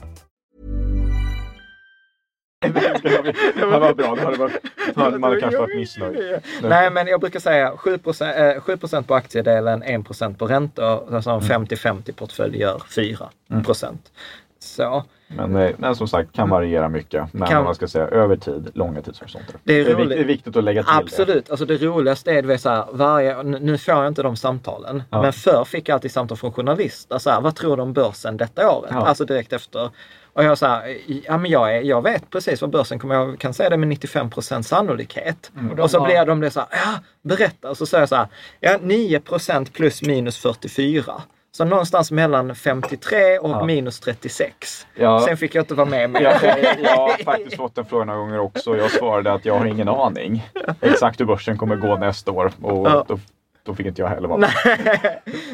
det var bra, det hade varit, man hade kanske varit missnöjd. Nej men jag brukar säga 7 procent, eh, 7 på aktiedelen, 1 procent på räntor. Alltså en 50-50 portfölj gör 4 procent. Så Men, eh, men som sagt, kan variera mycket. Men Kan- man ska säga över tid, långa tidshorisonter. Det är det, är roligt. viktigt, det är viktigt att lägga till Absolut. Alltså det roligaste är, du vet, så här, varje, nu får jag inte de samtalen, Ja. men förr fick jag alltid samtal från journalister. Så här, vad tror du om börsen detta året? Ja. Alltså direkt efter. Och jag sa, ja men jag, är, jag vet precis vad börsen kommer, jag kan säga det med 95% sannolikhet. Mm. Och så har- blir de det så här, ja berätta. Och så säger jag så här, ja 9% plus minus 44. Så någonstans mellan 53 och Ja. minus 36. Ja. Sen fick jag inte vara med mer. Jag, jag, jag har faktiskt fått den frågan några gånger också. Jag svarade att jag har ingen aning exakt hur börsen kommer gå nästa år. Och Ja. då, då fick inte jag heller vara med.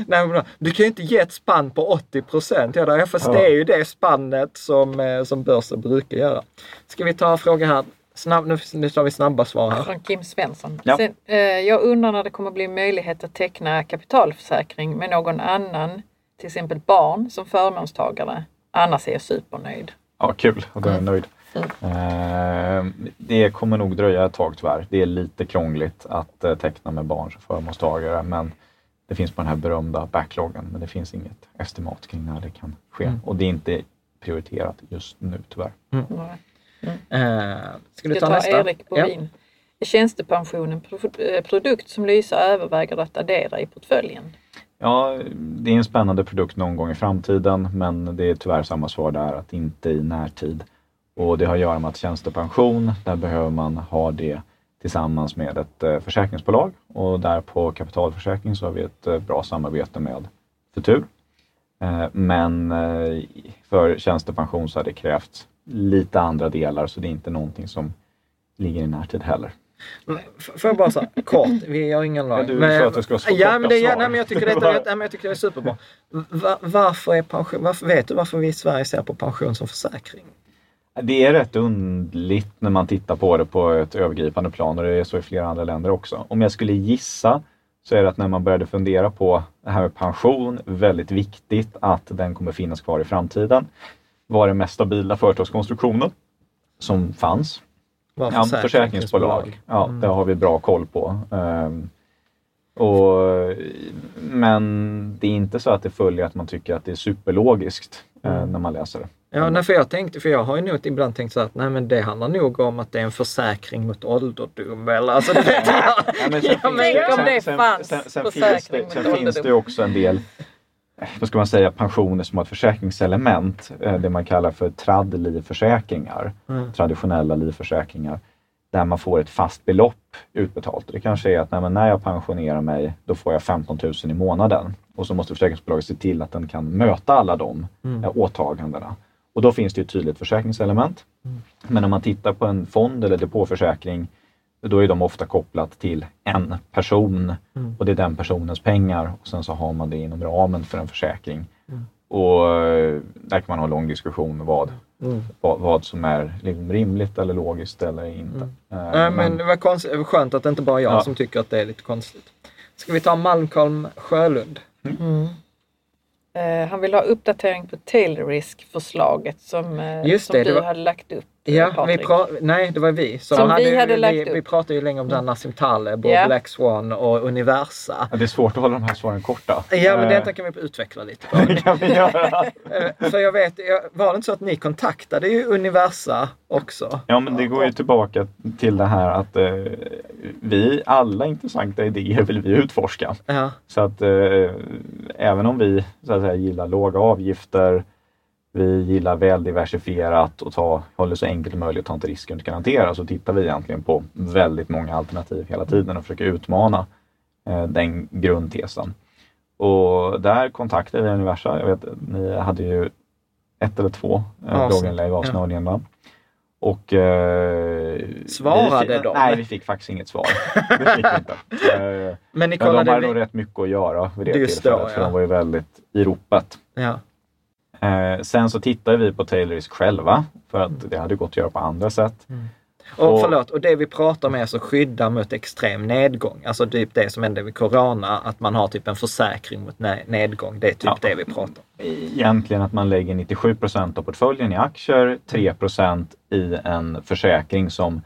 Nej, men du kan ju inte ge ett spann på 80 procent. Ja, fast Ja. det är ju det spannet som, eh, som börsen brukar göra. Ska vi ta en fråga här? Snabb, nu, nu tar vi snabba svar här. Från Kim Svensson. Ja. Sen, eh, jag undrar när det kommer bli möjlighet att teckna kapitalförsäkring med någon annan, till exempel barn som förmånstagare. Annars är jag supernöjd. Ja, kul. Och då är nöjd. Mm. Eh, det kommer nog dröja ett tag tyvärr. Det är lite krångligt att eh, teckna med barn som förmånstagare. Men det finns på den här berömda backloggen. Men det finns inget estimat kring när det kan ske. Mm. Och det är inte prioriterat just nu tyvärr. Eh, ska du ta tar nästa? Erik Ja. Bovin. Är tjänstepension en pro- eh, produkt som Lysa överväger att addera i portföljen? Ja, det är en spännande produkt någon gång i framtiden men det är tyvärr samma svar där att inte i närtid. Och det har att göra med att tjänstepension, där behöver man ha det tillsammans med ett eh, försäkringsbolag och där på kapitalförsäkring så har vi ett eh, bra samarbete med Futur. Eh, men för tjänstepension så har det krävts lite andra delar så det är inte någonting som ligger i närtid heller. Får jag bara säga kort, vi har ingen lag. Ja, du sa att det skulle ja, men det, ja, nej, men jag tycker det, är- nej, men jag tycker det är superbra. Va, varför är pension, varför, vet du varför vi i Sverige ser på pension som försäkring? Det är rätt underligt när man tittar på det på ett övergripande plan och det är så i flera andra länder också. Om jag skulle gissa så är det att när man började fundera på det här med pension, väldigt viktigt att den kommer finnas kvar i framtiden. Var den mest stabila företagskonstruktionen som fanns. Var Ja, försäkringsbolag. Ja, Mm. det har vi bra koll på. Ehm, och, men det är inte så att det följer att man tycker att det är superlogiskt eh, Mm. när man läser det. Ja, nej, för jag tänkte, för jag har ju nog ibland tänkt så att nej men det handlar nog om att det är en försäkring mot ålderdom eller alltså det vet jag. Ja, men sen Ja, men det sen, fanns sen, sen, finns det, sen finns det också en del eh, vad ska man säga, pensioner som har ett försäkringselement. eh, Det man kallar för tradd-livförsäkringar. Mm. Traditionella livförsäkringar. Där man får ett fast belopp utbetalt. Det kanske är att nej, när jag pensionerar mig, då får jag 15 000 i månaden. Och så måste försäkringsbolaget se till att den kan möta alla de Mm. eh, åtagandena. Och då finns det ju ett tydligt försäkringselement. Mm. Men om man tittar på en fond eller depåförsäkring, då är de ofta kopplat till en person Mm. och det är den personens pengar och sen så har man det inom ramen för en försäkring. Mm. Och eh, där kan man ha en lång diskussion vad, Mm. vad, vad som är liksom rimligt eller logiskt eller inte. Mm. Eh, Nej, men det var var skönt att det inte bara är jag Ja. som tycker att det är lite konstigt. Ska vi ta Malmkolm Sjölund? Eh, han vill ha uppdatering på tail risk-förslaget som, eh, som det, det du var- hade lagt upp. Eh, Ja, vi pra- nej det var vi. Som vi hade vi, lagt vi, upp. vi pratade ju länge om mm. Nassim Taleb och Ja. Black Swan och Universa. Ja, det är svårt att hålla de här svaren korta. Ja, men Eh, detta kan vi utveckla lite. det kan vi göra. Eh, För jag vet, jag- var det inte så att ni kontaktade ju Universa också? Ja, men det går ju tillbaka till det här att eh, vi, alla intressanta idéer vill vi utforska. Ja. Så att eh, även om vi så att säga, gillar låga avgifter, vi gillar väl diversifierat och ta, håller så enkelt som möjligt att ta inte inte kan hantera så tittar vi egentligen på väldigt många alternativ hela tiden och försöker utmana eh, den grundtesen. Och där kontaktade vi Universa. Jag vet, ni hade ju ett eller två eh, blogginlägg av ja. Och eh, Svarade fick, de? Nej, vi fick faktiskt inget svar. Det fick vi inte. Eh, Men ni men de hade vi- nog rätt mycket att göra vid det Just tillfället då, för ja. de var ju väldigt i ropet. Ja. Eh, sen så tittade vi på Taylorisk själva för att det hade gått att göra på andra sätt. Och, Och- förlåt, och det vi pratar om är alltså skydda mot extrem nedgång. Alltså typ det som hände vid Corona, att man har typ en försäkring mot ne- nedgång. Det är typ Ja. det vi pratar om. Egentligen att man lägger 97 procent av portföljen i aktier, 3 procent i en försäkring som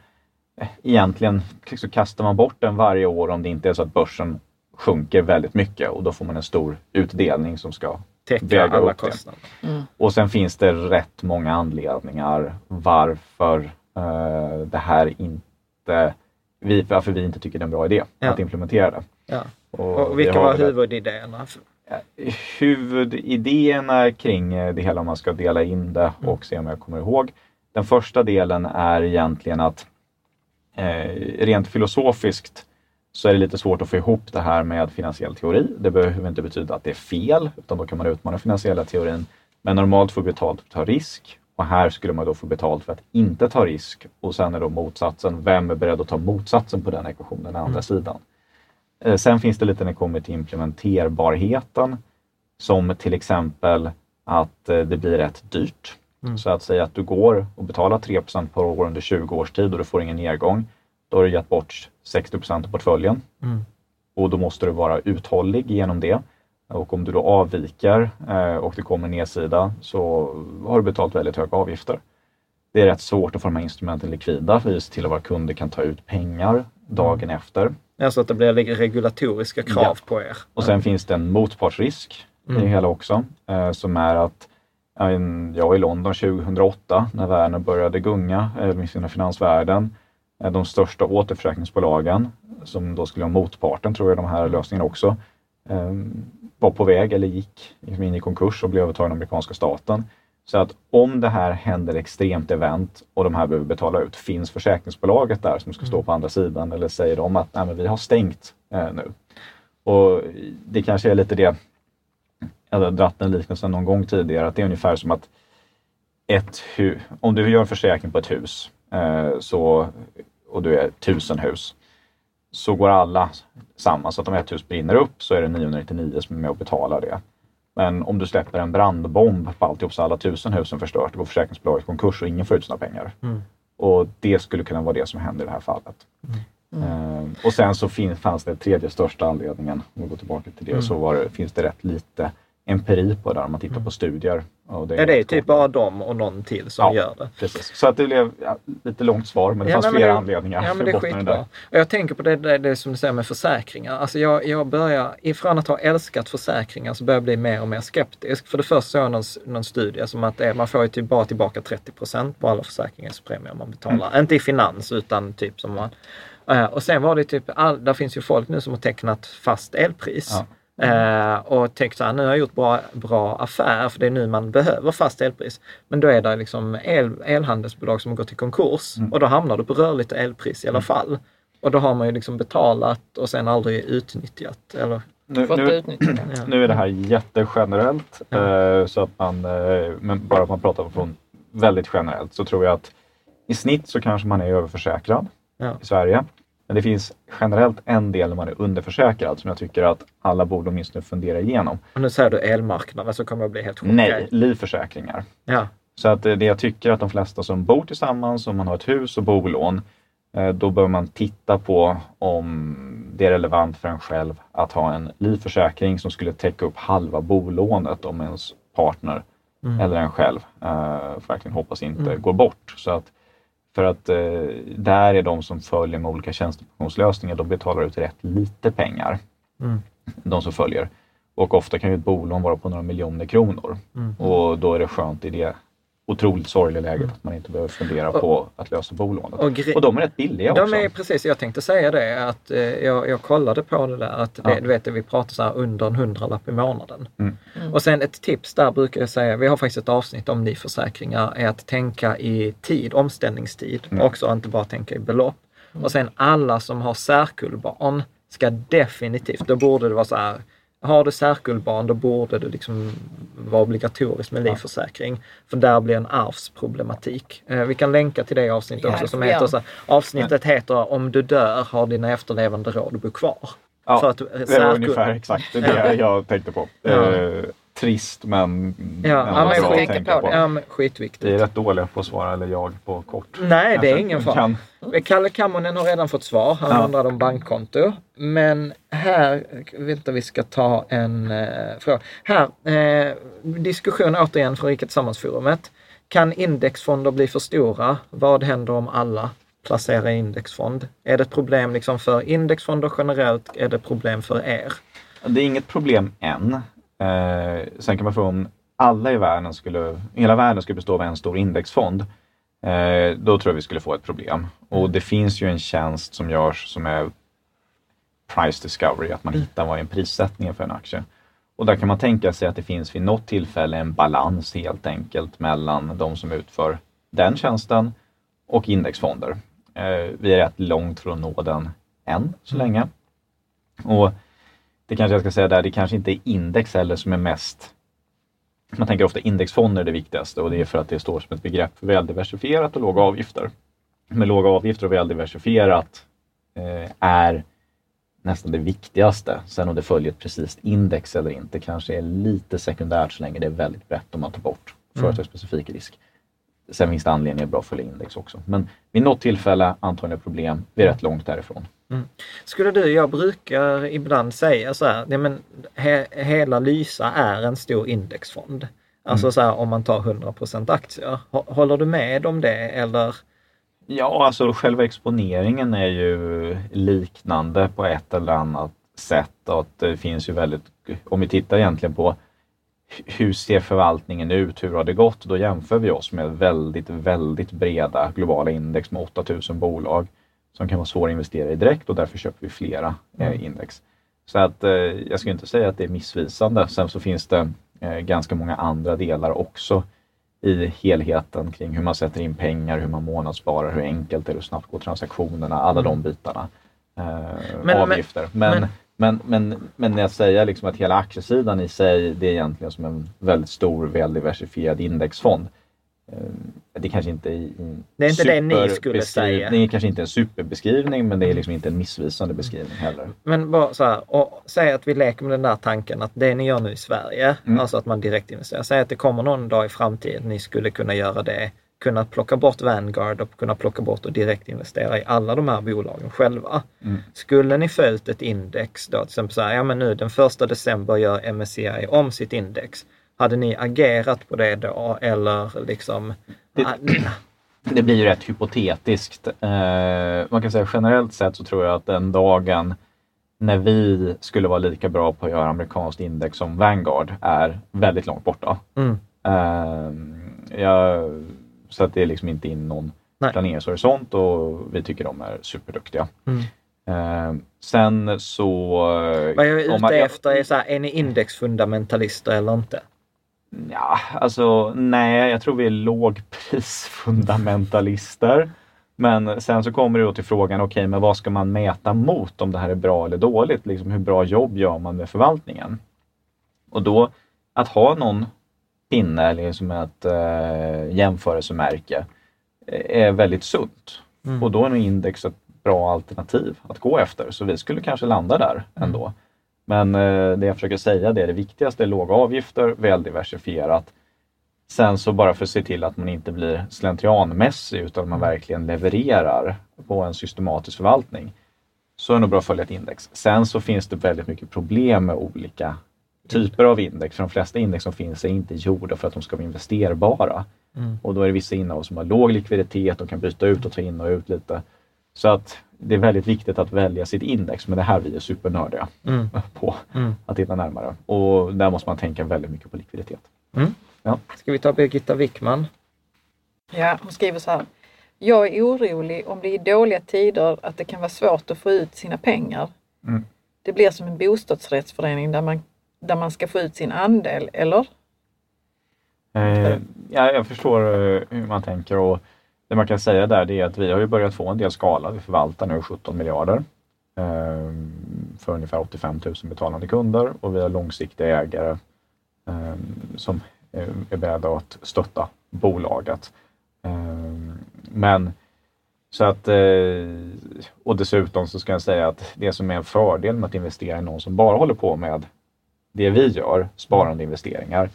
eh, egentligen så kastar man bort den varje år om det inte är så att börsen sjunker väldigt mycket och då får man en stor utdelning som ska Täcka väga alla kostnader. Och sen finns det rätt många anledningar varför eh, det här inte, vi, varför vi inte tycker det är en bra idé Ja. att implementera det. Ja. Och Och vi vilka var huvudidéerna? Huvudidéerna kring eh, det hela om man ska dela in det Mm. och se om jag kommer ihåg. Den första delen är egentligen att eh, rent filosofiskt så är det lite svårt att få ihop det här med finansiell teori. Det behöver inte betyda att det är fel, utan då kan man utmana finansiella teorin. Men normalt får betalt för att ta risk och här skulle man då få betalt för att inte ta risk. Och sen är då motsatsen, vem är beredd att ta motsatsen på den ekvationen, den andra sidan. Eh, Sen finns det lite när det kommer till implementerbarheten. Som till exempel att eh, det blir rätt dyrt. Så att säga att du går och betalar 3% per år under 20 års tid och du får ingen nedgång. Då har du gett bort 60% av portföljen. Mm. Och då måste du vara uthållig genom det. Och om du då avviker eh, och det kommer nedsida så har du betalt väldigt höga avgifter. Det är rätt svårt att få de här instrumenten likvida för att se till att våra kunder kan ta ut pengar dagen efter. Alltså att det blir regulatoriska krav Ja. på er. Och sen finns det en motpartsrisk i Mm. det hela också. Eh, som är att ja, en- jag var i London 2008 när världen började gunga, eh, med sina finansvärlden. Eh, de största återförsäkringsbolagen, som då skulle vara motparten tror jag de här lösningarna också, eh, var på väg eller gick liksom in i konkurs och blev övertagna av amerikanska staten. Så att om det här händer extremt event och de här behöver betala ut, finns försäkringsbolaget där som ska stå på andra sidan eller säger de att Nej, men vi har stängt eh, nu. Och det kanske är lite det, jag har dratt den liknelsen någon gång tidigare, att det är ungefär som att ett om du gör en försäkring på ett hus eh, så, och du är tusen hus så går alla samman. Så att om ett hus brinner upp så är det 999 som är med och betalar det. Men om du släpper en brandbomb på alltihop så alla tusen husen förstörs, då går försäkringsbolaget i konkurs och ingen får ut sina pengar. Mm. Och det skulle kunna vara det som händer i det här fallet. Eh, och sen så fin- fanns det tredje största anledningen, om vi går tillbaka till det, så var det, finns det rätt lite empiri på där, om man tittar på studier. Och Ja, det är typ bara de och någon till som Ja. gör det. Precis. Så att det blev ja, lite långt svar, men det fanns nej, flera det- anledningar Ja, men det är skitbra. Och jag tänker på det, det, det som du säger med försäkringar. Alltså jag, jag börjar, ifrån att ha älskat försäkringar så börjar jag bli mer och mer skeptisk. För det första såg jag någon, någon studie som att det, man får ju typ bara tillbaka 30% på alla försäkringspremier man betalar. Mm. Inte i finans utan typ som man... Eh, och sen var det typ, all, där finns ju folk nu som har tecknat fast elpris. Ja. Eh, och tänkt så här, nu har jag gjort bra, bra affär för det är nu man behöver fast elpris. Men då är det liksom el, elhandelsbolag som har gått i konkurs Mm. och då hamnar du på rörligt elpris i alla fall. Och då har man ju liksom betalat och sen aldrig utnyttjat. Eller, Nu, Fått nu, nu är det här jättegenerellt, eh, så att man, eh, men bara att man pratar från väldigt generellt så tror jag att i snitt så kanske man är överförsäkrad Ja. i Sverige. Men det finns generellt en del man är underförsäkrad som jag tycker att alla borde åtminstone fundera igenom. Och nu säger du elmarknaden så kommer jag bli helt chockad. Nej, livförsäkringar. Ja. Så att eh, det jag tycker att de flesta som bor tillsammans, om man har ett hus och bolån, eh, då bör man titta på om det är relevant för en själv att ha en livförsäkring som skulle täcka upp halva bolånet om ens partner eller en själv eh, verkligen hoppas inte går bort. Så att, för att eh, där är de som följer med olika tjänstepensionslösningar, de betalar ut rätt lite pengar. De som följer. Och ofta kan ju ett bolån vara på några miljoner kronor. Och då är det skönt i det otroligt sorgliga läget att man inte behöver fundera på att lösa bolånet. Och Och, de är rätt billiga också. De är precis, jag tänkte säga det att eh, jag, jag kollade på det där att det, Ja. du vet, vi pratar så här under en hundralapp i månaden. Mm. Och sen ett tips där brukar jag säga, vi har faktiskt ett avsnitt om livförsäkringar, är att tänka i tid, omställningstid Mm. också, inte bara tänka i belopp. Och sen alla som har särkullbarn ska definitivt, då borde det vara så här, har du särkullbarn då borde det liksom vara obligatoriskt med livförsäkring. För där blir en arvsproblematik. Eh, vi kan länka till det avsnittet också som heter så här, avsnittet heter Om du dör har dina efterlevande råd att bo kvar. Ja, För att, eh, det var ungefär exakt det jag tänkte på. Ja. Trist men Ja, ja, ändå men bra att tänka på. Ja, men Vi är skitviktigt. rätt dåliga på att svara, eller jag, på kort. Nej, det är ingen fara. kan- Kalle Kammonen har redan fått svar. Han Ja. undrade om bankkonto. Men här, jag vet inte, vi ska ta en eh, fråga. Här, eh, diskussion återigen från Rika Tillsammans-forumet. Kan indexfonder bli för stora? Vad händer om alla placerar i indexfond? Är det ett problem liksom för indexfonder generellt? Är det problem för er? Det är inget problem än. Eh, sen kan man fråga om alla i världen skulle, hela världen skulle bestå av en stor indexfond. Eh, då tror jag vi skulle få ett problem. Och det finns ju en tjänst som görs som är price discovery, att man hittar vad är en prissättning för en aktie. Och där kan man tänka sig att det finns vid något tillfälle en balans helt enkelt mellan de som utför den tjänsten och indexfonder. Eh, vi är rätt långt från att nå den än så länge. Och det kanske jag ska säga där, det kanske inte är index heller som är mest man tänker ofta indexfonder är det viktigaste och det är för att det står som ett begrepp för väldiversifierat och låga avgifter. Men låga avgifter och väldiversifierat eh, är nästan det viktigaste. Sen om det följer ett precis index eller inte kanske är lite sekundärt så länge det är väldigt brett om man tar bort företagsspecifik risk. Sen finns det anledning att bra följa index också. Men vid något tillfälle antagligen problem. Vi är rätt långt därifrån. Skulle du, jag brukar ibland säga så här, nej men he, hela Lysa är en stor indexfond. Alltså så här om man tar 100% aktier. Hå- Håller du med om det eller? Ja, alltså själva exponeringen är ju liknande på ett eller annat sätt. Och att det finns ju väldigt, om vi tittar egentligen på hur ser förvaltningen ut, hur har det gått? Då jämför vi oss med väldigt, väldigt breda globala index med 8000 bolag som kan vara svåra att investera i direkt och därför köper vi flera eh, index. Så att eh, jag skulle inte säga att det är missvisande. Sen så finns det eh, ganska många andra delar också i helheten kring hur man sätter in pengar, hur man månadssparar, hur enkelt det är, hur snabbt går transaktionerna, alla de bitarna. Eh, men- avgifter. Men, men- men, men, men, när jag säger liksom att hela aktiesidan i sig, det är egentligen som en väldigt stor, väl diversifierad indexfond. Eh, Det kanske inte är i Det är inte det ni skulle säga. Det är kanske inte en superbeskrivning, men det är liksom inte en missvisande beskrivning heller. Men bara så här, och säg att vi leker med den där tanken att det ni gör nu i Sverige, Mm. alltså att man direkt investerar. Säg att det kommer någon dag i framtiden ni skulle kunna göra det kunnat plocka bort Vanguard och kunnat plocka bort och direkt investera i alla de här bolagen själva. Mm. Skulle ni följt ett index då, till exempel så här, ja men nu den första december gör MSCI om sitt index. Hade ni agerat på det då eller liksom? Det- Ah, Det blir ju rätt hypotetiskt. Eh, man kan säga generellt sett så tror jag att den dagen när vi skulle vara lika bra på att göra amerikanskt index som Vanguard är väldigt långt borta. Mm. Eh, jag, så att det är liksom inte in någon Nej. planeringshorisont och vi tycker de är superduktiga. Mm. Eh, sen så... Vad jag är ute man- efter är så här, är ni indexfundamentalister eller inte? Ja, alltså nej, jag tror vi är lågprisfundamentalister. Men sen så kommer det då till frågan, okej, men vad ska man mäta mot om det här är bra eller dåligt? Liksom, hur bra jobb gör man med förvaltningen? Och då att ha någon pinne eller som ett eh, jämförelsemärke eh, är väldigt sunt. Mm. Och då är nog index ett bra alternativ att gå efter. Så vi skulle kanske landa där ändå. Men eh, det jag försöker säga det är det viktigaste är låga avgifter, väl diversifierat. Sen så bara för att se till att man inte blir slentrianmässig utan man verkligen levererar på en systematisk förvaltning. Så är det nog bra att följa ett index. Sen så finns det väldigt mycket problem med olika typer av index. För de flesta index som finns är inte gjorda för att de ska vara investerbara. Mm. Och då är det vissa innehav som har låg likviditet och kan byta ut och ta in och ut lite. Så att det är väldigt viktigt att välja sitt index, men det här vi är supernördiga Mm. på Mm. att titta närmare. Och där måste man tänka väldigt mycket på likviditet. Ska vi ta Birgitta Wickman? Ja, hon skriver så här. Jag är orolig om det i dåliga tider att det kan vara svårt att få ut sina pengar. Mm. Det blir som en bostadsrättsförening där man, där man ska få ut sin andel, eller? Eh, ja, jag förstår eh, hur man tänker och det man kan säga där det är att vi har ju börjat få en del skala. Vi förvaltar nu 17 miljarder ehm, för ungefär 85 000 betalande kunder och vi har långsiktiga ägare ehm, som är beredda att stötta bolaget. Ehm, men så att, eh, och dessutom så ska jag säga att det som är en fördel med att investera i någon som bara håller på med det vi gör, sparande investeringar,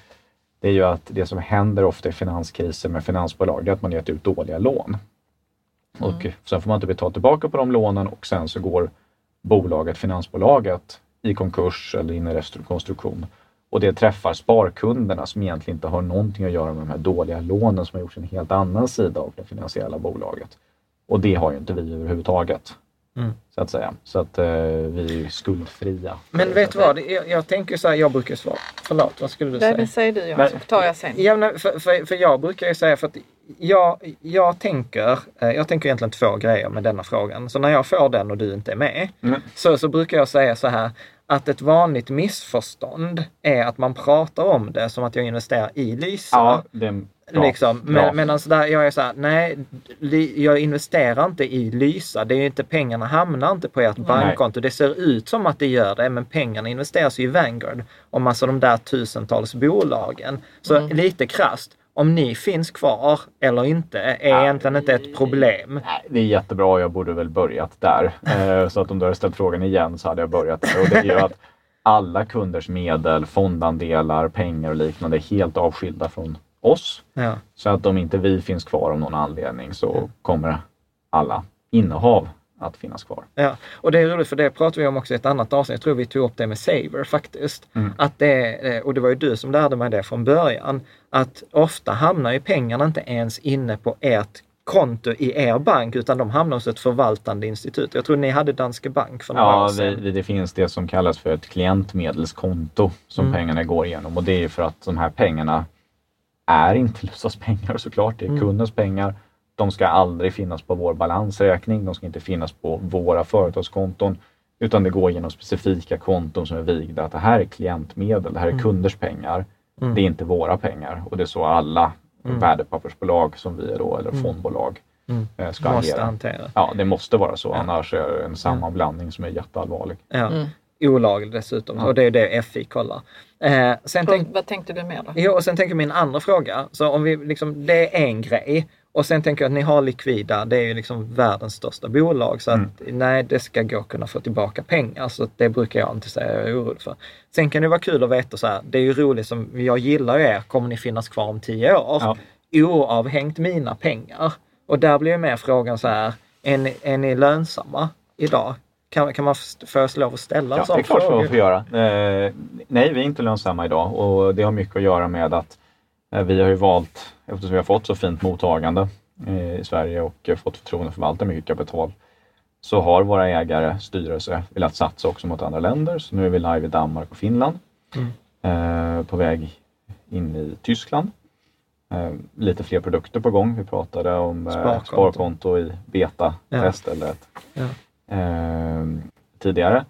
det är ju att det som händer ofta i finanskriser med finansbolag, det är att man gett ut dåliga lån. Och sen får man inte betala tillbaka på de lånen och sen så går bolaget, finansbolaget, i konkurs eller in i rekonstruktion. Och det träffar sparkunderna som egentligen inte har någonting att göra med de här dåliga lånen som har gjorts en helt annan sida av det finansiella bolaget. Och det har ju inte vi överhuvudtaget. Mm. Så att säga. Så att eh, vi är ju skuldfria. Men vet du vad, jag, jag tänker så här, jag brukar svara. Förlåt, vad skulle du Nej, säga? men säg du Jan, Men- så tar jag sen. Ja, men för, för, för jag brukar ju säga för att jag, jag, tänker, eh, jag tänker egentligen två grejer med denna frågan. Så när jag får den och du inte är med Mm. så, så brukar jag säga så här att ett vanligt missförstånd är att man pratar om det som att jag investerar i Lysa. Ja, det bra. Liksom. Men, men alltså där, jag är så här, nej, li, jag investerar inte i Lysa. Det är inte, pengarna hamnar inte på ert bankkonto. Det ser ut som att det gör det, men pengarna investeras ju i Vanguard och massa de där tusentals bolagen. Så Mm. lite krast, om ni finns kvar eller inte är Ja. egentligen inte ett problem. Det är jättebra. Jag borde väl börjat där. Eh, så att om du hade ställt frågan igen så hade jag börjat där. Och det är att alla kunders medel, fondandelar, pengar och liknande är helt avskilda från oss. Ja. Så att om inte vi finns kvar av någon anledning så kommer alla innehav att finnas kvar. Ja, och det är roligt för det pratade vi om också i ett annat avsnitt. Jag tror vi tog upp det med Saver faktiskt. Mm. Att det, eh, och det var ju du som lärde mig det från början. Att ofta hamnar ju pengarna inte ens inne på ert konto i er bank utan de hamnar hos ett förvaltande institut. Jag tror ni hade Danske Bank för några år Ja, sedan. vi, det finns det som kallas för ett klientmedelskonto som Mm. pengarna går igenom och det är för att de här pengarna är inte Lysas pengar såklart. Det är Mm. kundens pengar. De ska aldrig finnas på vår balansräkning. De ska inte finnas på våra företagskonton utan det går genom specifika konton som är vigda. Att det här är klientmedel, det här är Mm. kunders pengar. Mm. Det är inte våra pengar och det är så alla Mm. värdepappersbolag som vi är då eller Mm. fondbolag Mm. eh, ska Måste agera. hantera. Ja, det måste vara så. Ja. Annars är det en sammanblandning som är jätteallvarlig. Ja. Mm. Olaglig dessutom. Ja. Och det är det FI kollar. Eh, sen tänk, Vad tänkte du mer då? Jo, och sen tänker min andra fråga. Så om vi liksom, det är en grej. Och sen tänker jag att ni har likvida, det är ju liksom världens största bolag. Så att Mm. nej, det ska gå att kunna få tillbaka pengar. Så det brukar jag inte säga jag är orolig för. Sen kan det vara kul att veta så här, det är ju roligt som, jag gillar er, kommer ni finnas kvar om tio år? Ja. oavhängt mina pengar. Och där blir ju mer frågan så här, är ni, är ni lönsamma idag? Kan, kan man f- få lov att ställa en Ja, det sån är klart fråga? vi får göra. Eh, nej, vi är inte lönsamma idag och det har mycket att göra med att eh, vi har ju valt, eftersom vi har fått så fint mottagande eh, i Sverige och fått förtroende att förvalta mycket kapital, så har våra ägare, styrelse, velat satsa också mot andra länder. Så nu är vi live i Danmark och Finland. Eh, på väg in i Tyskland. Eh, lite fler produkter på gång. Vi pratade om eh, Sparkonto. sparkonto i beta-test eller ett, Ja. Eh, tidigare.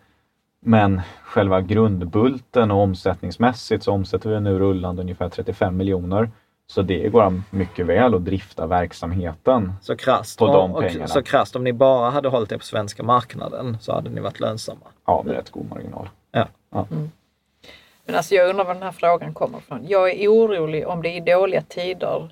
Men själva grundbulten och omsättningsmässigt så omsätter vi nu rullande ungefär 35 miljoner. Så det går mycket väl att drifta verksamheten. Så krasst, På de och, pengarna. så krasst, om ni bara hade hållit er på svenska marknaden så hade ni varit lönsamma. Ja, med rätt god marginal. Ja. Men alltså jag undrar var den här frågan kommer ifrån. Jag är orolig om det är i dåliga tider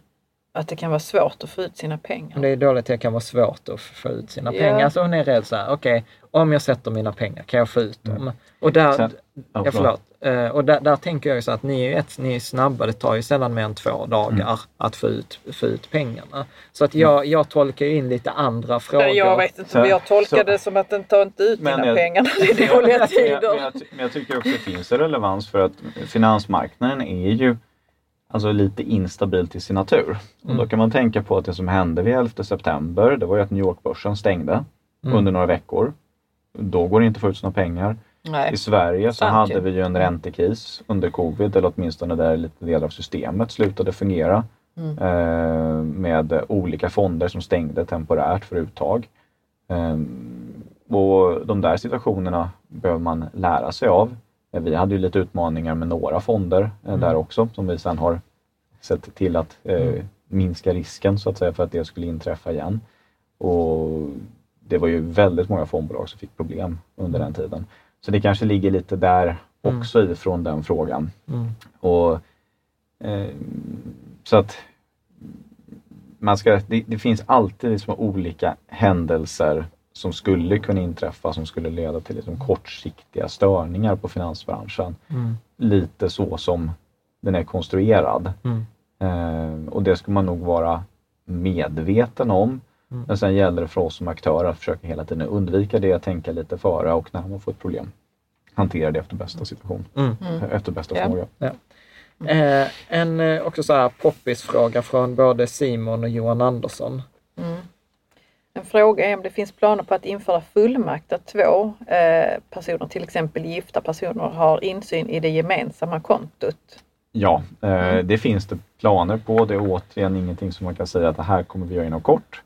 att det kan vara svårt att få ut sina pengar. Men det är dåligt, det kan vara svårt att få ut sina Ja. pengar. Så hon är rädd så här, okej, om jag sätter mina pengar, kan jag få ut dem? Och där, Sen- ja, Ja, förlåt. Eh, Och där, där tänker jag ju så att ni är, ett, ni är snabba, det tar ju sällan mer än två dagar att få ut, få ut pengarna. Så att jag, jag tolkar ju in lite andra frågor. Jag vet inte, Så- men jag tolkar det som att den tar inte ut Men dina jag- pengar när det är dåliga Men jag, tider. men, jag, men jag tycker också det finns en relevans för att finansmarknaden är ju alltså lite instabil till sin natur. Och då kan man tänka på att det som hände vid 11 september, det var ju att New York-börsen stängde under några veckor. Då går det inte att få ut sina pengar. Nej. I Sverige så Sant hade vi ju en räntekris under covid, eller åtminstone där lite delar av systemet slutade fungera. Mm. Eh, med olika fonder som stängde temporärt för uttag. Eh, och de där situationerna behöver man lära sig av. Eh, Vi hade ju lite utmaningar med några fonder eh, där också som vi sen har sett till att eh, minska risken så att säga för att det skulle inträffa igen. Och det var ju väldigt många fondbolag som fick problem under den tiden. Så det kanske ligger lite där också ifrån den frågan. Mm. Och, eh, så att man ska, det, det finns alltid liksom olika händelser som skulle kunna inträffa som skulle leda till liksom kortsiktiga störningar på finansbranschen. Mm. Lite så som den är konstruerad. Mm. Eh, och det ska man nog vara medveten om. Mm. Men sen gäller det för oss som aktörer att försöka hela tiden undvika det, tänka lite före och när man får ett problem hantera det efter bästa situation. Mm. Efter bästa Ja. förmåga. Eh, en eh, också så här poppis-fråga från både Simon och Johan Andersson. En fråga är om det finns planer på att införa fullmakt att två eh, personer, till exempel gifta personer, har insyn i det gemensamma kontot. Ja, eh, Mm. det finns det planer på. Det är återigen ingenting som man kan säga att det här kommer vi göra inom kort.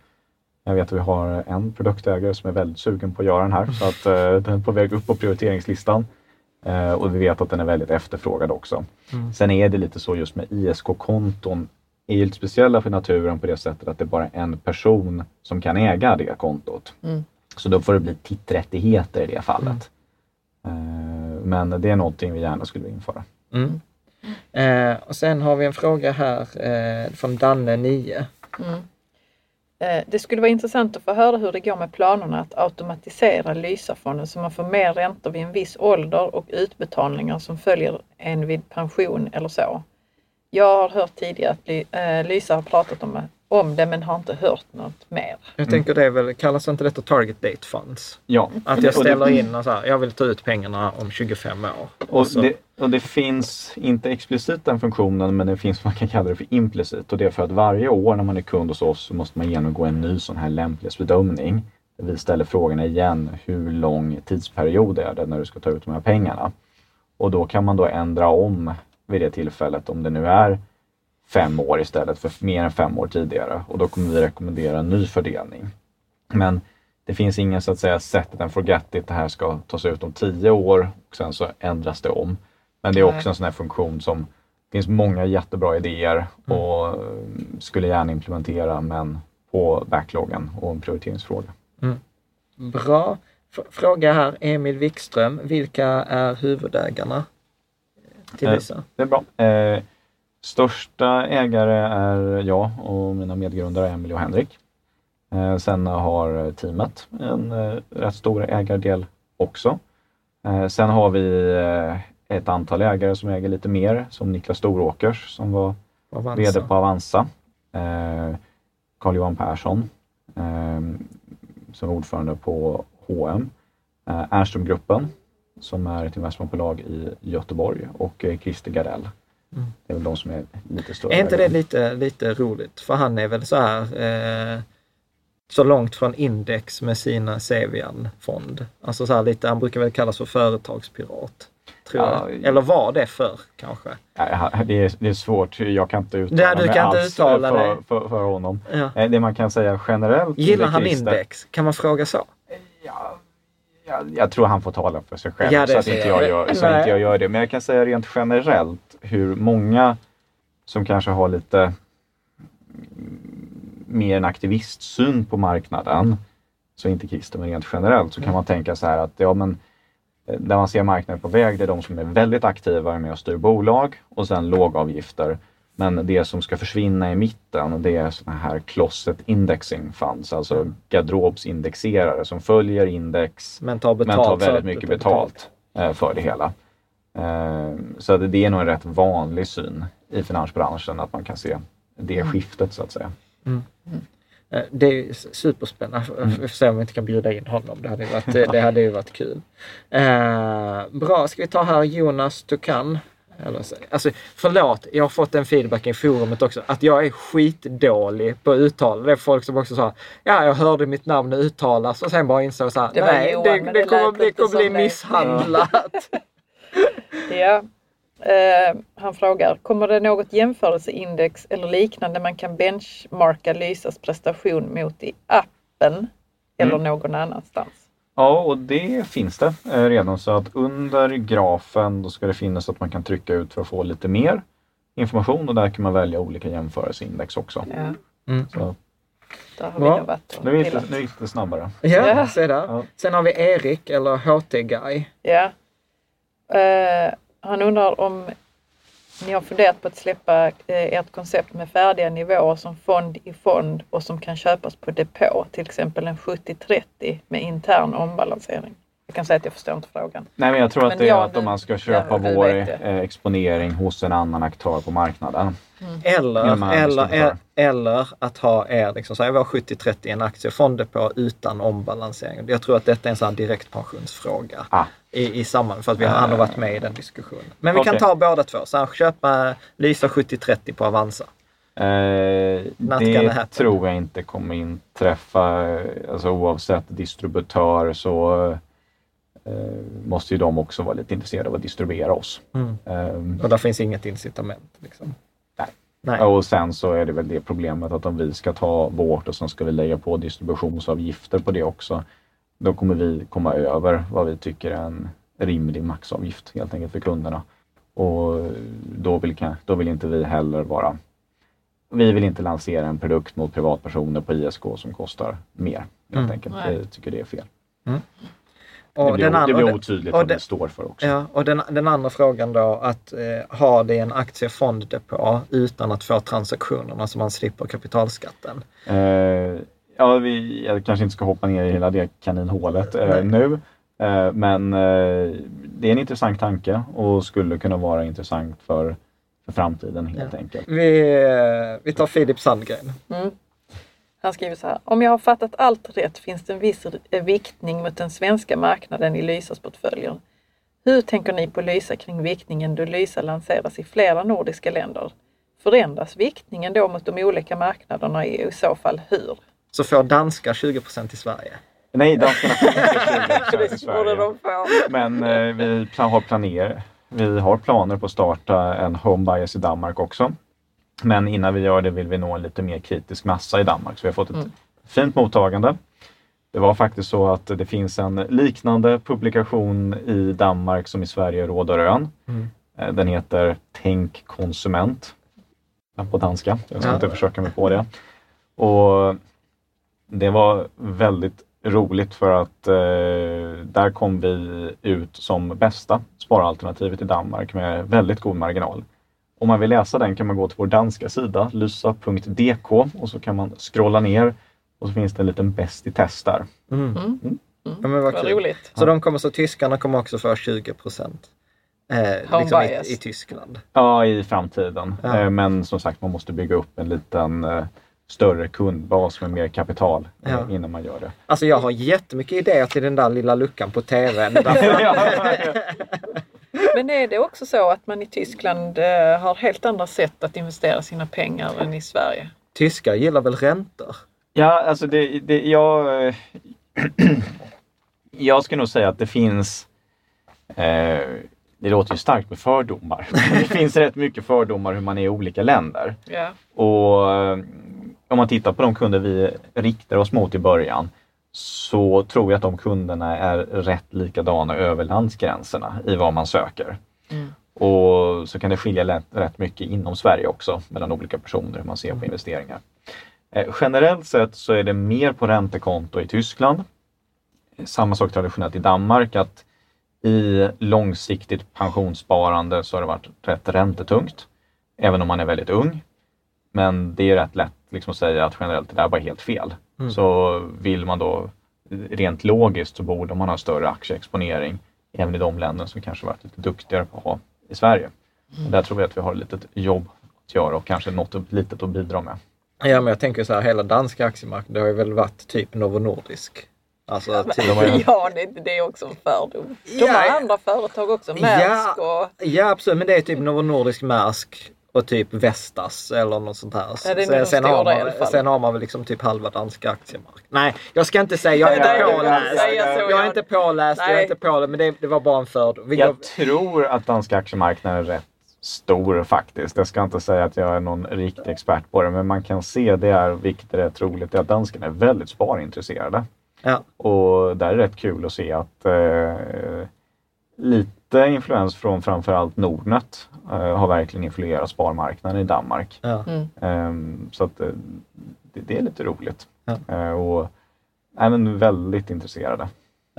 Jag vet att vi har en produktägare som är väldigt sugen på att göra den här så att eh, den är på väg upp på prioriteringslistan. Eh, och vi vet att den är väldigt efterfrågad också. Sen är det lite så just med ISK-konton är ju lite speciella för naturen på det sättet att det är bara en person som kan äga det kontot. Mm. Så då får det bli titträttigheter i det fallet. Eh, men det är någonting vi gärna skulle införa. Mm. Eh, och sen har vi en fråga här eh, från Danne 9. Eh, Det skulle vara intressant att få höra hur det går med planerna att automatisera Lysafonden så man får mer räntor vid en viss ålder och utbetalningar som följer en vid pension eller så. Jag har hört tidigare att Ly- eh, Lysa har pratat om, om det men har inte hört något mer. Jag tänker det är väl, kallas inte detta target date funds? Ja. Att jag Och ställer in och så här, jag vill ta ut pengarna om 25 år. Och så- det, och det finns inte explicit den funktionen men det finns vad man kan kalla det för implicit och det är för att varje år när man är kund hos oss så måste man genomgå en ny sån här lämplighetsbedömning. Vi ställer frågorna igen, hur lång tidsperiod är det när du ska ta ut de här pengarna? Och då kan man då ändra om vid det tillfället om det nu är fem år istället för mer än fem år tidigare och då kommer vi rekommendera en ny fördelning. Men det finns ingen så att säga it and forget it, det här ska tas ut om tio år och sen så ändras det om. Men det är också en sån här funktion som det finns många jättebra idéer och eh, skulle gärna implementera men på backloggen och en prioriteringsfråga. Bra. F- Fråga här, Emil Wikström. Vilka är huvudägarna till Eh, Lysa? Det är bra. Eh, största ägare är jag och mina medgrundare Emil och Henrik. Eh, sen har teamet en eh, rätt stor ägardel också. Eh, sen har vi eh, ett antal ägare som äger lite mer, som Niklas Storåkers som var Avanza. VD på Avanza. eh, Carl-Johan Persson eh, som är ordförande på H&M, eh, Ernströmgruppen som är ett investmentbolag i Göteborg och eh, Christer Gardell. Mm. Det är väl de som är lite större. Är inte det lite, lite roligt? För han är väl så här eh, så långt från index med sina Sevian-fond. Alltså så här lite, han brukar väl kallas för företagspirat. Tror Ja, jag. Eller var det för kanske? Nej, det, är, det är svårt, jag kan inte uttala Nej, du mig kan inte alls uttala för, dig. för, för honom. Ja. Eh, Det man kan säga generellt Gillar han Christer- index? Kan man fråga så? Ja, jag, jag tror han får tala för sig själv Ja, så, att inte jag. jag gör, så Nej. inte jag gör det. Men jag kan säga rent generellt hur många som kanske har lite mer en aktivistsyn på marknaden, så inte Christer, men rent generellt så kan man tänka så här att ja, men eh, där man ser marknaden på väg, det är de som är väldigt aktiva med att styra bolag och sen lågavgifter. Men det som ska försvinna i mitten, det är sådana här closet indexing funds, alltså garderobsindexerare som följer index Men tar men betalt. tar så väldigt mycket betalt eh, för det hela. Eh, Så det är nog en rätt vanlig syn i finansbranschen att man kan se det Mm. skiftet så att säga. Eh, Det är superspännande. Mm. Vi får se om vi inte kan bjuda in honom. Det hade ju varit, det hade ju varit kul. Bra, ska vi ta här Jonas Tukan? Eller, så- alltså, förlåt, jag har fått en feedback i forumet också. Att jag är skitdålig på att uttala. Det är folk som också sa, ja jag hörde mitt namn uttalas och sen bara insåg så här, Det nej Johan, det, det, det kommer, inte kommer bli som det." misshandlat. Ja. Eh, han frågar, kommer det något jämförelseindex eller liknande man kan benchmarka Lysas prestation mot i appen eller Mm. någon annanstans? Ja, och det finns det eh, redan så att under grafen då ska det finnas att man kan trycka ut för att få lite mer information och där kan man välja olika jämförelseindex också. Ja, Så där har vi och nu gick det, nu gick det snabbare. Ja, Ja. se där. Ja. Sen har vi Erik eller HT-guy. Ja. Eh, han undrar om ni har funderat på att släppa eh, ert koncept med färdiga nivåer som fond i fond och som kan köpas på depå, till exempel en 70-30 med intern ombalansering. Jag kan säga att jag förstår inte frågan. Nej, men jag tror Men att det är ja, att om man ska köpa ja, vår eh, exponering hos en annan aktör på marknaden. Eller, en eller, distributör. eller att ha er, liksom, så här, vi har 70-30 i en aktiefond på utan ombalansering. Jag tror att detta är en sån här direktpensionsfråga Ah. I, i samman för att vi har, har varit med i den diskussionen. Men vi kan Okej. ta båda två. Så här, köpa Lysa 70-30 på Avanza. Eh, det tror jag inte kommer inträffa. Alltså oavsett distributör så eh, måste ju de också vara lite intresserade av att distribuera oss. Mm. Eh, Och där finns inget incitament. Liksom. Nej. Nej. Och sen så är det väl det problemet att om vi ska ta vårt och sen ska vi lägga på distributionsavgifter på det också. Då kommer vi komma över vad vi tycker är en rimlig maxavgift helt enkelt för kunderna. Och då vill, då vill inte vi heller vara vi vill inte lansera en produkt mot privatpersoner på ISK som kostar mer. Helt Mm. enkelt. Vi tycker det är fel. Och det blir, den det blir otydligt och vad det- står för också. Ja, och den, den andra frågan då att eh, ha det i en aktiefonddepå utan att få transaktionerna så man slipper kapitalskatten. Eh, ja, vi, jag kanske inte ska hoppa ner i hela det kaninhålet eh, nu. Eh, men eh, det är en intressant tanke och skulle kunna vara intressant för, för framtiden helt enkelt. Vi, eh, vi tar Filip Sandgren. Mm. Han skriver så här. Om jag har fattat allt rätt finns det en viss eh, viktning mot den svenska marknaden i Lysas portföljer. Hur tänker ni på Lysa kring viktningen då Lysa lanseras i flera nordiska länder? Förändras viktningen då mot de olika marknaderna i i så fall hur? Så får danskar 20 i Sverige. Nej, danskarna får inte 20% i Sverige. Men eh, vi har, planer, vi har planer på att starta en home bias i Danmark också. Men innan vi gör det vill vi nå en lite mer kritisk massa i Danmark. Så vi har fått ett Mm. fint mottagande. Det var faktiskt så att det finns en liknande publikation i Danmark som i Sverige, Råd och Rön. Mm. Eh, Den heter Tänk konsument på danska. Jag ska Ja. inte försöka mig på det. Och det var väldigt roligt för att eh, där kom vi ut som bästa sparalternativet i Danmark med väldigt god marginal. Om man vill läsa den kan man gå till vår danska sida, lysa.dk och så kan man scrolla ner och så finns det en liten bäst i test där. Mm. Mm. Ja, men vad Vad roligt. Så de kommer så tyskarna kommer också få 20 Eh, liksom i, i Tyskland. Ja, i framtiden. Ja. Eh, Men som sagt, man måste bygga upp en liten eh, större kundbas med mer kapital eh, Ja. innan man gör det. Alltså jag har jättemycket idéer till den där lilla luckan på TVn. Men är det också så att man i Tyskland eh, har helt andra sätt att investera sina pengar än i Sverige? Tyskar gillar väl räntor? Ja, alltså det, det, jag, eh, jag ska nog säga att det finns eh, det låter ju starkt med fördomar. Men det finns rätt mycket fördomar hur man är i olika länder. Ja. Och om man tittar på de kunder vi riktar oss mot i början så tror jag att de kunderna är rätt likadana över landsgränserna i vad man söker. Mm. Och så kan det skilja rätt mycket inom Sverige också mellan olika personer hur man ser på investeringar. Eh, generellt sett så är det mer på räntekonto i Tyskland. Samma sak traditionellt i Danmark att i långsiktigt pensionssparande så har det varit rätt räntetungt. Även om man är väldigt ung. Men det är rätt lätt liksom att säga att generellt det där är bara helt fel. Så vill man då rent logiskt så borde man ha större aktieexponering även i de länder som kanske varit lite duktigare på att ha i Sverige. Och där tror jag att vi har ett litet jobb att göra och kanske något litet att bidra med. Ja men jag tänker så här, hela danska aktiemarknaden det har ju väl varit typ Novo Nordisk. Alltså typ, Ja, det, det är också en fördom. De Ja, har ja. andra företag också, Maersk och... ja absolut men det är typ Novo Nordisk, Maersk och typ Vestas eller något sånt här. Ja, sen, har man, sen har man väl liksom typ halva danska aktiemarknaden. Nej, jag ska inte säga, jag är Nej, inte påläst. Jag är jag- inte påläst, jag är inte påläst men det, det var bara en fördom. Går- Jag tror att danska aktiemarknaden är rätt stor faktiskt. Jag ska inte säga att jag är någon riktig expert på det, men man kan se det är, vilket är rätt troligt, är att danskarna är väldigt sparintresserade. Ja. Och där är det rätt kul att se att eh, lite influens från framförallt Nordnet eh, har verkligen influerat sparmarknaden i Danmark. Ja. Ehm, så att eh, det, det är lite roligt. Ja. Eh, och även väldigt intresserade.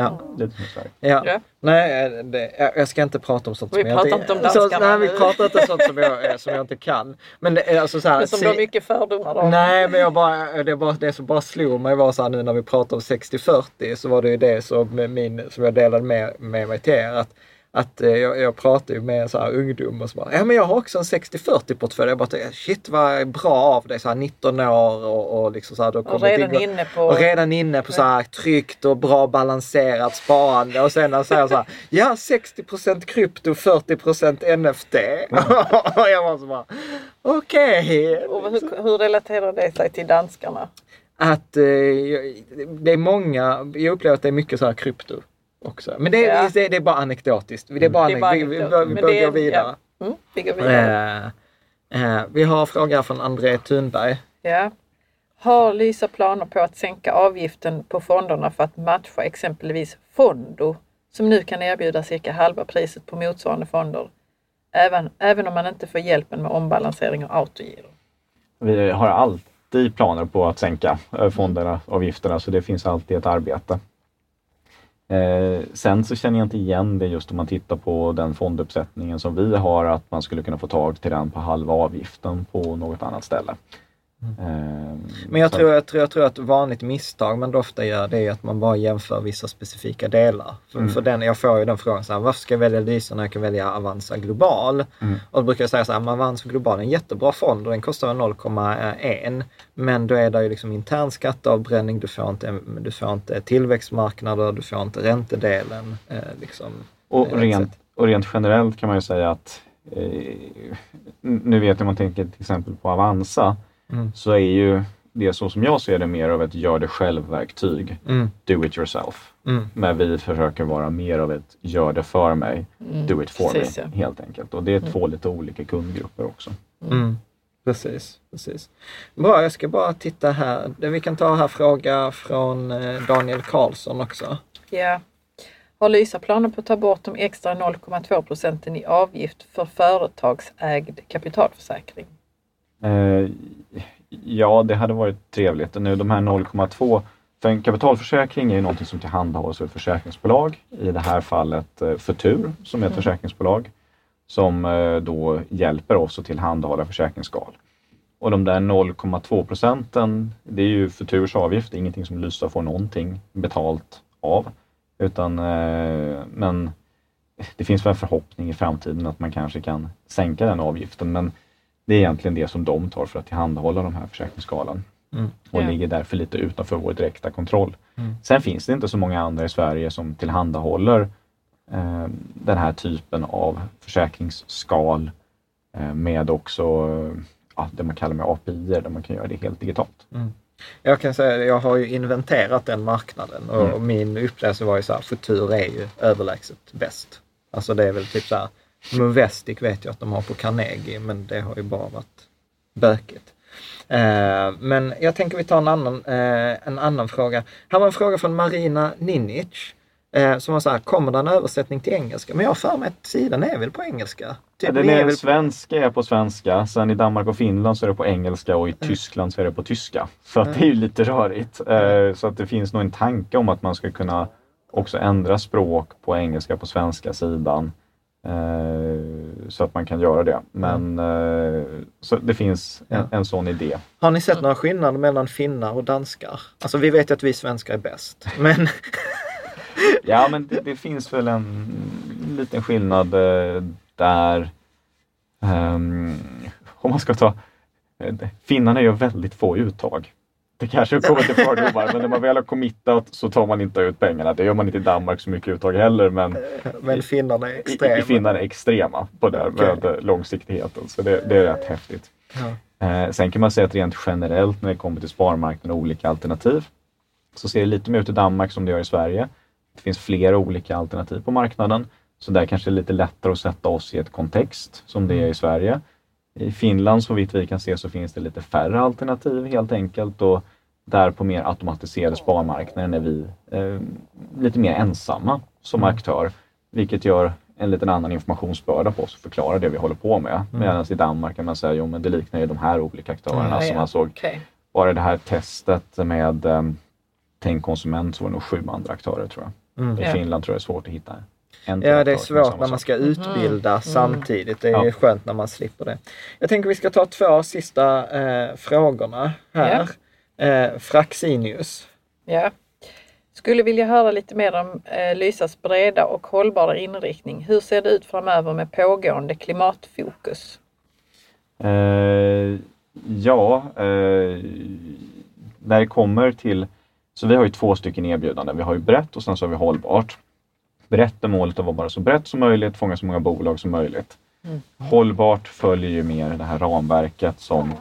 Ja. Lite som Sverige. Ja. Ja. Nej, det, jag- jag ska inte prata om sånt Vi som jag pratar inte... inte om så, danskarna Nej, vi pratar inte om sånt som jag, eh, som jag inte kan. Men det är alltså så här, Men som du har mycket fördomar om. Nej, men jag bara, det, bara, det som bara slog mig var så här nu när vi pratade om 60-40 så var det ju det som, min, som jag delade med, med mig till er. Att, att eh, jag, jag pratade ju med så här ungdom och så bara, ja men jag har också en 60-40 portfölj. Jag bara tänkte, shit vad bra av dig, så här 19 år och, och liksom så här, du har Och redan in- inne på... och redan inne på så här tryggt och bra balanserat sparande och sen han säger så här, ja 60 krypto, 40 NFT. och jag var så bara, okej. Och hur, hur relaterar det sig till danskarna? Att eh, det är många, jag upplever att det är mycket så här krypto också. Men det, är Ja. det, det är bara anekdotiskt. Det är bara, Det är bara vi, vi, vi Men bör det är- gå vidare. Mm, vi går vidare. Eh, eh, vi har en fråga från André Thunberg. Ja. Har Lysa planer på att sänka avgiften på fonderna för att matcha exempelvis Fondo som nu kan erbjuda cirka halva priset på motsvarande fonder? Även, även om man inte får hjälpen med ombalansering och autogiro. Vi har alltid planer på att sänka eh, fonderna, avgifterna, så det finns alltid ett arbete. Eh, sen så känner jag inte igen det just om man tittar på den fonduppsättningen som vi har, att man skulle kunna få tag till den på halva avgiften på något annat ställe. Eh, Men jag så- tror, jag, tror, jag tror att vanligt misstag man då ofta gör det är att man bara jämför vissa specifika delar. För, Mm. för den, jag får ju den frågan så här, varför ska jag välja Lysa när jag kan välja Avanza Global? Mm. Och då brukar jag säga så här, men Avanza Global är en jättebra fond och den kostar 0,1. Men då är det ju liksom intern skatteavbränning, du får inte, du får inte tillväxtmarknader, du får inte räntedelen. Eh, liksom, Och eh, rent, och rent generellt kan man ju säga att eh, nu vet jag om man tänker till exempel på Avanza Mm. så är ju det så som jag ser det mer av ett gör det själv-verktyg. Mm, Do it yourself. mm, Men vi försöker vara mer av ett gör det för mig, do it for precis, me ja. helt enkelt. Och det är två lite olika kundgrupper också. mm. Precis, precis. Bra, jag ska bara titta här. Vi kan ta här fråga från eh, Daniel Karlsson också. Ja. Har Lysa planer på att ta bort de extra 0,2 procenten i avgift för företagsägd kapitalförsäkring? Eh, ja, det hade varit trevligt. Nu de här 0,2 för en kapitalförsäkring är ju någonting som tillhandahålls av ett försäkringsbolag. I det här fallet eh, Futur som är ett försäkringsbolag som eh, då hjälper oss att tillhandahålla försäkringsskal. Och de där 0,2 procenten, det är ju Futurs avgift, det är ingenting som Lysa får någonting betalt av. Utan, eh, men det finns väl en förhoppning i framtiden att man kanske kan sänka den avgiften men det är egentligen det som de tar för att tillhandahålla de här försäkringsskalan Mm. och Ja. ligger därför lite utanför vår direkta kontroll. Mm. Sen finns det inte så många andra i Sverige som tillhandahåller eh, den här typen av försäkringsskal eh, med också ja, det man kallar med API där man kan göra det helt digitalt. Jag kan säga att jag har ju inventerat den marknaden och, Mm. min upplevelse var ju så här, Futur är ju överlägset bäst. Alltså det är väl typ så här, Movestic vet jag att de har på Carnegie, men det har ju bara varit bökigt. Eh, men jag tänker vi tar en annan, eh, en annan fråga. Här var en fråga från Marina Ninic. Eh, som var så här, kommer det en översättning till engelska? Men jag har för mig att sidan är väl på engelska? Typ, den vi är väl- svenska är på svenska, sen i Danmark och Finland så är det på engelska och i Tyskland så är det på tyska. Så att det är ju lite rörigt. Så att det finns nog en tanke om att man ska kunna också ändra språk på engelska på svenska sidan. Eh, Så att man kan göra det. Men eh, så det finns en, en sån idé. Har ni sett några skillnader mellan finnar och danskar? Alltså vi vet ju att vi svenskar är bäst, men Ja men det, det finns väl en liten skillnad eh, där. Ehm, om man ska ta Finnarna gör väldigt få uttag. Det kanske kommer till fördomar men när man väl har committat så tar man inte ut pengarna. Det gör man inte i Danmark så mycket uttag heller men men finnarna är i, extrema. i Finland är extrema på det Okej. med eh, långsiktigheten. Så det, det är rätt häftigt. Ja. Eh, sen kan man säga att rent generellt när det kommer till sparmarknaden och olika alternativ så ser det lite mer ut i Danmark som det gör i Sverige. Det finns flera olika alternativ på marknaden. Så där kanske det är lite lättare att sätta oss i ett kontext som det är i Sverige. I Finland så vitt vi kan se så finns det lite färre alternativ helt enkelt och där på mer automatiserade sparmarknaden är vi eh, lite mer ensamma som aktör. Vilket gör en liten annan informationsbörda på oss att förklara det vi håller på med. Medan i Danmark kan man säga, jo men det liknar ju de här olika aktörerna Ja, som man såg. Okej. Bara det här testet med eh, Tänk konsument så var det nog sju andra aktörer tror jag. Mm. I. Finland tror jag det är svårt att hitta Ja, det är svårt när man ska utbilda samtidigt. Det är Ja. ju skönt när man slipper det. Jag tänker vi ska ta två sista eh, frågorna här. Eh, Fraxinius. Ja. Skulle vilja höra lite mer om eh, Lysas breda och hållbara inriktning. Hur ser det ut framöver med pågående klimatfokus? Eh, ja, eh, när det kommer till... Så vi har ju två stycken erbjudanden. Vi har ju brett och sen så har vi hållbart. Brett är målet att vara bara så brett som möjligt, fånga så många bolag som möjligt. Hållbart följer ju mer det här ramverket som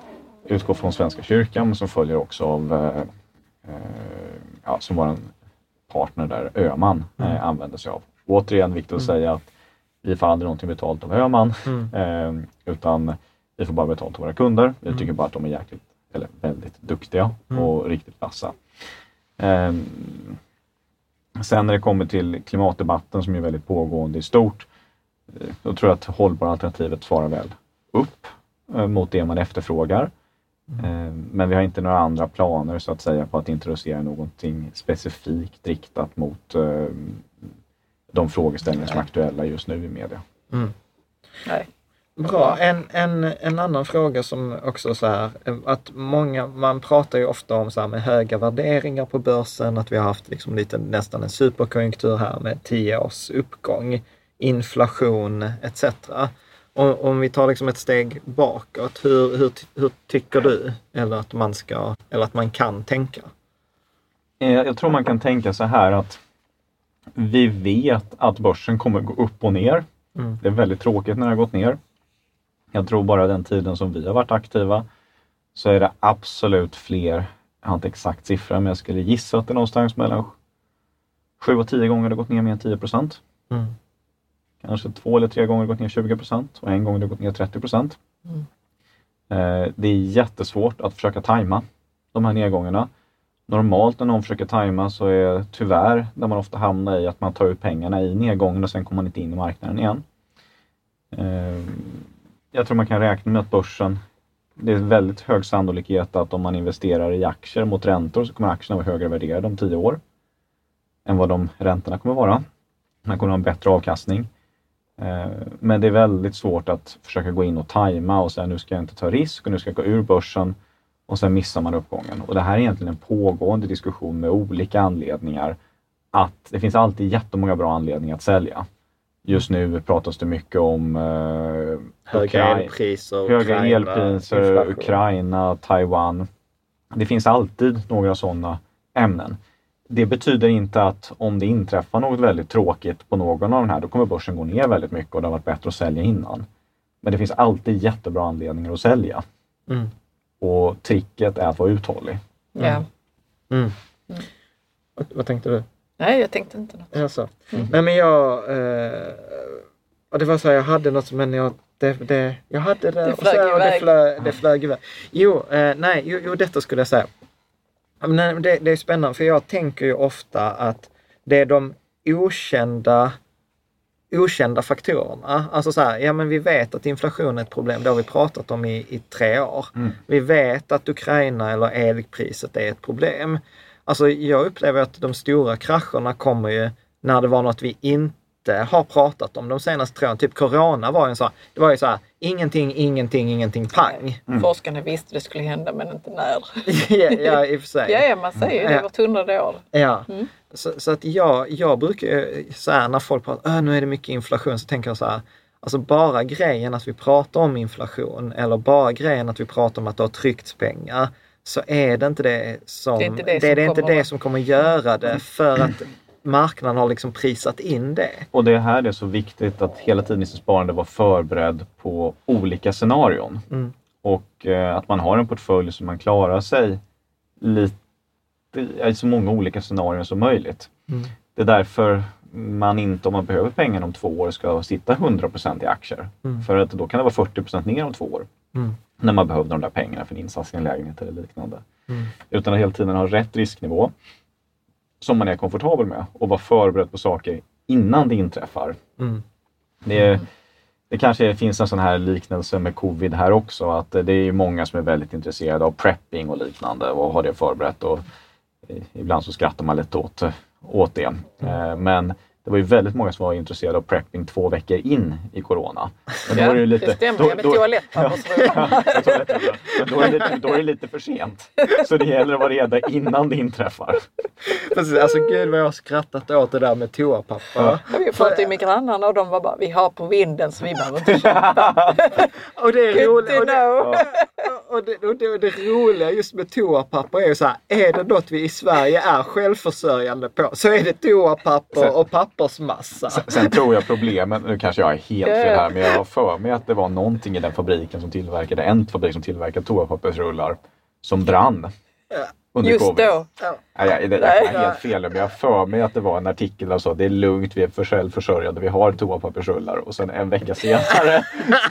utgår från Svenska kyrkan men som följer också av eh, eh, ja, som vår partner där, Öman, eh, använder sig av. Återigen viktigt att säga att vi får aldrig någonting betalt av Öman eh, utan vi får bara betalt av våra kunder. Vi tycker bara att de är jäkligt, eller väldigt duktiga och riktigt vassa. Sen när det kommer till klimatdebatten som är väldigt pågående i stort, eh, då tror jag att hållbara alternativet svarar väl upp eh, mot det man efterfrågar. Eh, Men vi har inte några andra planer så att säga på att introducera någonting specifikt riktat mot de frågeställningar som är aktuella just nu i media. Nej. Bra. En, en, en annan fråga som också så här, att många, man pratar ju ofta om så här med höga värderingar på börsen, att vi har haft liksom lite nästan en superkonjunktur här med tio års uppgång, inflation etc. Och, om vi tar liksom ett steg bakåt, hur, hur, hur tycker du eller att man ska, eller att man kan tänka? Eh, Jag tror man kan tänka så här att vi vet att börsen kommer gå upp och ner. Mm. Det är väldigt tråkigt när det har gått ner. Jag tror bara den tiden som vi har varit aktiva så är det absolut fler, jag har inte exakt siffra, men jag skulle gissa att det är någonstans mellan 7 och 10 gånger det gått ner mer än 10 procent. Mm. Kanske två eller tre gånger gått ner 20 procent och en gång det gått ner 30 procent. Eh, Det är jättesvårt att försöka tajma de här nedgångarna. Normalt när någon försöker tajma så är tyvärr där man ofta hamnar i att man tar ut pengarna i nedgången och sen kommer man inte in i marknaden igen. Eh, jag tror man kan räkna med att börsen, det är väldigt hög sannolikhet att om man investerar i aktier mot räntor så kommer aktierna vara högre värderade om tio år än vad de räntorna kommer vara. Man kommer ha en bättre avkastning. Eh, men det är väldigt svårt att försöka gå in och tajma och säga nu ska jag inte ta risk och nu ska jag gå ur börsen och sen missar man uppgången. Och det här är egentligen en pågående diskussion med olika anledningar. Att det finns alltid jättemånga bra anledningar att sälja. Just nu pratas det mycket om eh, Höga Ukra- elpriser, höga Ukraina, elpriser. Ukraina, Taiwan. Det finns alltid några sådana ämnen. Det betyder inte att om det inträffar något väldigt tråkigt på någon av de här, då kommer börsen gå ner väldigt mycket och det har varit bättre att sälja innan. Men det finns alltid jättebra anledningar att sälja. Mm. Och tricket är att vara uthållig. Ja. Mm. Vad, vad tänkte du? Nej, jag tänkte inte något. Alltså. Nej men jag, eh, och det var så här, jag hade något men jag, det, det, jag hade det, Det och flög så, och det, iväg. flög, det flög iväg. Jo, eh, nej, jo, jo, detta skulle jag säga. Men nej, det, det är spännande för jag tänker ju ofta att det är de okända okända faktorerna. Alltså så här, ja men vi vet att inflation är ett problem, det har vi pratat om i, i tre år. Vi vet att Ukraina eller elpriset är ett problem. Alltså jag upplever att de stora krascherna kommer ju när det var något vi inte har pratat om de senaste tre åren. Typ Corona var ju en sån, det var ju så här, ingenting, ingenting, ingenting, pang. Forskarna visste det skulle hända men inte när. ja, ja, i och för sig. Ja, ja man säger ju det vart hundrade år. Ja, Mm. så, så att jag, jag brukar ju så här när folk pratar, "Äh, nu är det mycket inflation, så tänker jag så här, alltså bara grejen att vi pratar om inflation eller bara grejen att vi pratar om att det har tryckts pengar, så är det inte det som, Det är inte det det, som är inte kommer- det som kommer göra det för att marknaden har liksom prisat in det. Och det här är så viktigt att hela tiden i sitt sparande vara förberedd på olika scenarion. Mm. Och eh, att man har en portfölj som man klarar sig lite, i så många olika scenarion som möjligt. Mm. Det är därför man inte, om man behöver pengarna om två år, ska sitta 100% i aktier. Mm. För att då kan det vara 40% ner om två år. Mm. När man behövde de där pengarna för en insats i en lägenhet eller liknande. Mm. Utan att hela tiden ha rätt risknivå som man är komfortabel med och vara förberedd på saker innan det inträffar. Mm. Det, det kanske finns en sån här liknelse med covid här också, att det är många som är väldigt intresserade av prepping och liknande och har det förberett. Och eh, ibland så skrattar man lite åt, åt det. Eh, Men det var ju väldigt många som var intresserade av prepping två veckor in i corona. Men då Ja, är det, ju lite, det stämmer. då- Ja, med då- toalettpappersrullar. Ja. Men då är, det lite, då är det lite för sent. Så det gäller att vara redo innan det inträffar. Precis, alltså gud vad jag har skrattat åt det där med toapapper. Ja. Vi pratade med grannarna och de var bara, vi har på vinden så vi behöver inte köpa. Och det är roligt. Och det, och det, och det, och det roliga just med toapapper är ju så här, är det något vi i Sverige är självförsörjande på så är det toapapper och pappersmassa. Sen tror jag problemet, nu kanske jag är helt fel här, men jag har för mig att det var någonting i den fabriken som tillverkade, en fabrik som tillverkade toapappersrullar som brann. Under Just covid. då. Nej, jag, Nej. jag är helt fel, men jag har för mig att det var en artikel där så det är lugnt, vi är för självförsörjande, vi har toapappersrullar och sen en vecka senare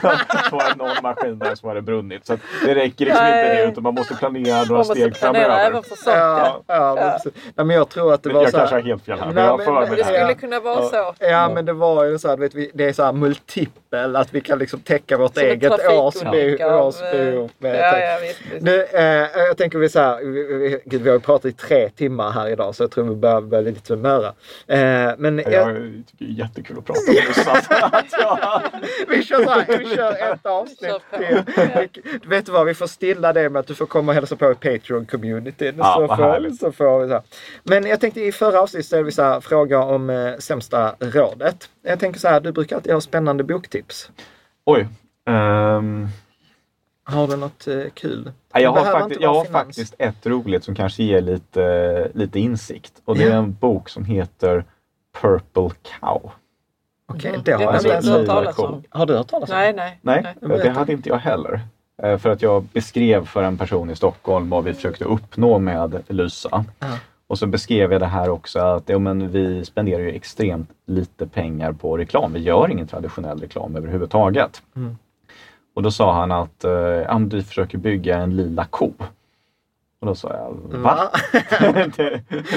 så var det någon maskin där som hade brunnit. Så att det räcker liksom inte Nej. det utan man måste planera några Man måste steg planera framöver. även för sånt. Ja, Ja. ja, men, precis. Nej, men jag tror att det Men var jag så här, kanske har helt fel här, men jag för mig det det. skulle Ja. kunna vara så. Ja men det var ju så här, vet vi, det är så här multipel, att vi kan liksom täcka vårt en eget årsbehov med- Ja, ja, visst, visst. Nu, eh, jag tänker vi så här, vi, vi, gud, vi har ju pratat i tre timmar här idag så jag tror vi börjar bli lite tumöra. Eh, men Jag jag, tycker det är jättekul att prata om det. att jag- vi kör så här, vi kör ett avsnitt till. Vi- Vet du vad, vi får stilla det med att du får komma och hälsa på i Patreon-communityn. Ja, så, får, så får vi så här. Men jag tänkte i förra avsnittet ställde vi så här, fråga om eh, sämsta rådet. Jag tänker så här, du brukar alltid ha spännande boktips. Oj. ehm, Har du något eh, kul? Ja, jag har, faktiskt, jag har faktiskt ett roligt som kanske ger lite, lite insikt. Och det är en bok som heter Purple Cow. Okej, Mhm. det har Det jag inte hört talas om. Har du hört talas om Nej, det? nej. Nej, Nej, det hade inte jag heller. Eh, För att jag beskrev för en person i Stockholm vad vi försökte uppnå med Lysa. Ja. Och så beskrev jag det här också att ja, men vi spenderar ju extremt lite pengar på reklam. Vi gör ingen traditionell reklam överhuvudtaget. Mm. Och då sa han att eh, vi försöker bygga en lila ko. Och då sa jag, va? Det-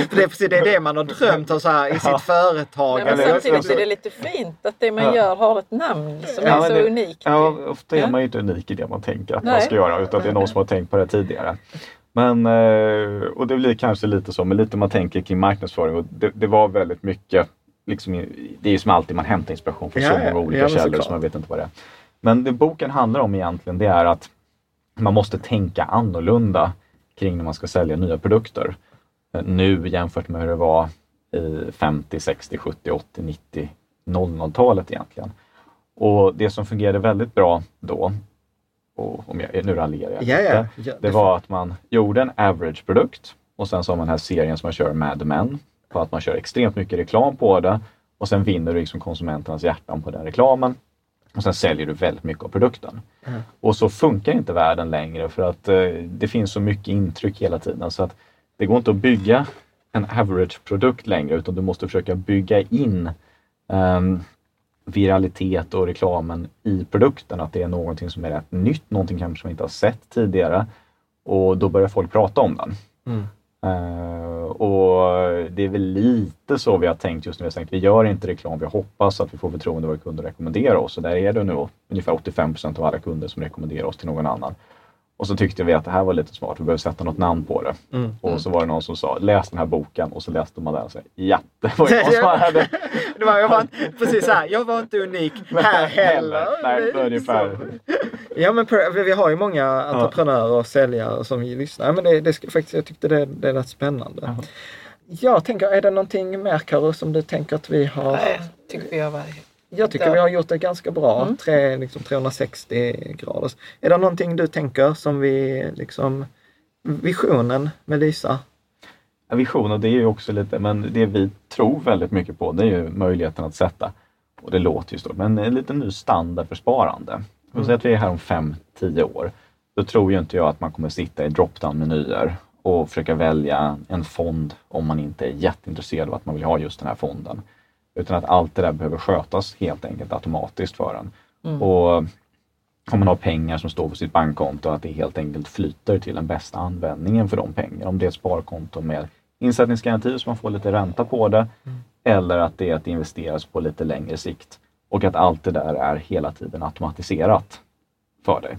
För det, är precis, det är det man har drömt om så här, i sitt företag. Nej, men Eller- samtidigt så är det lite fint att det man Ja. gör har ett namn som Ja, är så det- unikt. Ja, ofta är man ju inte unik i det man tänker att man Nej. ska göra utan det är någon som har tänkt på det tidigare. Men, eh, och det blir kanske lite så, men lite man tänker kring marknadsföring och det, det var väldigt mycket, liksom, det är ju som alltid man hämtar inspiration från Ja, så många olika källor så man vet inte vad det är. Men det boken handlar om egentligen det är att man måste tänka annorlunda kring när man ska sälja nya produkter. Eh, Nu jämfört med hur det var i 50, 60, 70, 80, 90 00-talet egentligen. Och det som fungerade väldigt bra då, och om jag, nu raljerar jag Ja, lite, ja. Ja, det var att man gjorde en average-produkt och sen så har man den här serien som man kör Mad Men, på att man kör extremt mycket reklam på det och sen vinner du liksom konsumenternas hjärtan på den reklamen. Och sen säljer du väldigt mycket av produkten. Och så funkar inte världen längre för att eh, det finns så mycket intryck hela tiden så att det går inte att bygga en average-produkt längre utan du måste försöka bygga in ehm, viralitet och reklamen i produkten. Att det är någonting som är rätt nytt, någonting kanske man inte har sett tidigare. Och då börjar folk prata om den. Mm. Eh, och det är väl lite så vi har tänkt just nu. Vi har tänkt, vi gör inte reklam, vi hoppas att vi får förtroende av våra kunder att rekommendera oss. Och där är det nu ungefär 85% av alla kunder som rekommenderar oss till någon annan. Och så tyckte vi att det här var lite smart, vi behöver sätta något namn på det. Mm. Och så var det någon som sa, läs den här boken och så läste man den och sa, ja, det var någon som hade Det var, jag var, precis så här, jag var inte unik här heller. Nej, ungefär. Ja men vi har ju många entreprenörer och säljare som vi lyssnar. Ja, men det, det faktiskt, jag tyckte det, det lät spännande. Jag tänker, är det någonting mer Karo som du tänker att vi har? Nej, tycker vi har varit Jag tycker vi har gjort det ganska bra. Tre, liksom 360 grader. Är det någonting du tänker som vi liksom visionen med Lysa? Ja, Visionen, det är ju också lite, men det vi tror väldigt mycket på det är ju möjligheten att sätta, och det låter ju stort, men en liten ny standard för sparande. Mm. Säg att vi är här om 5-10 år. Då tror ju inte jag att man kommer sitta i drop-down-menyer och försöka välja en fond om man inte är jätteintresserad av att man vill ha just den här fonden. Utan att allt det där behöver skötas helt enkelt automatiskt för en. Och om man har pengar som står på sitt bankkonto, att det helt enkelt flyter till den bästa användningen för de pengarna. Om det är ett sparkonto med insättningsgaranti så man får lite ränta på det. Eller att det är att investeras på lite längre sikt. Och att allt det där är hela tiden automatiserat för dig.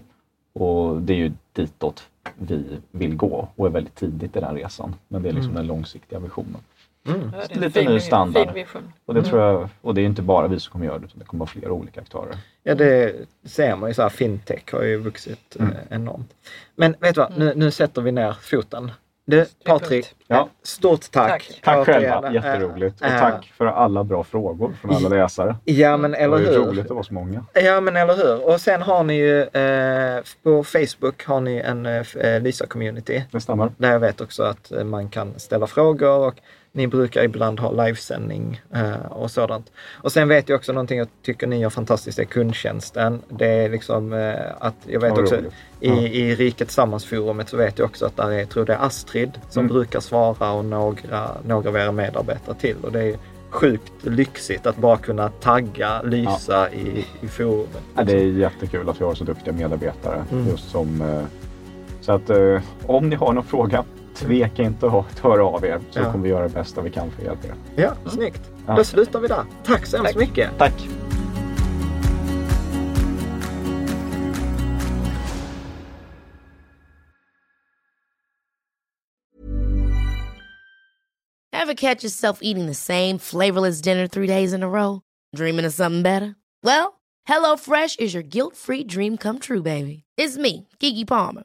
Och det är ju ditåt vi vill gå och är väldigt tidigt i den resan. Men det är liksom den långsiktiga visionen. Ja, en Lite fin- ny standard. Och det tror jag, och det är inte bara vi som kommer göra det, utan det kommer vara flera olika aktörer. Ja det ser man ju så här, fintech har ju vuxit Mm. eh, enormt. Men vet du vad, nu, nu sätter vi ner foten. Du Patrik, Ja. stort tack. Tack. Tack själva, jätteroligt. Och tack för alla bra frågor från alla läsare. Ja men Det eller var ju hur. roligt att vara så många. Ja men eller hur. Och sen har ni ju eh, på Facebook har ni en eh, eh, Lysa-community. Det stämmer. Där jag vet också att eh, man kan ställa frågor och ni brukar ibland ha livesändning eh, och sådant. Och sen vet jag också någonting jag tycker ni gör fantastiskt är kundtjänsten. Det är liksom eh, att jag vet Ja, också i, i Riket Sammansforumet så vet jag också att där är, jag tror det är Astrid som Mm. brukar svara och några, några av era medarbetare till. Och det är sjukt lyxigt att bara kunna tagga Lysa i, i forumet. Ja, det är jättekul att vi har så duktiga medarbetare. Mm. Just som, eh, så att om ni har någon fråga, tveka inte att höra av er så Ja. kommer vi göra det bästa vi kan för att hjälpa er. Ja, snyggt. Ja. Då slutar vi där. Tack så hemskt Tack. mycket. Tack! Ever catch yourself eating the same flavorless dinner three days in a row? Dreaming of something better? Well, HelloFresh is your guilt-free dream come true, baby. It's me, Kiki Palmer.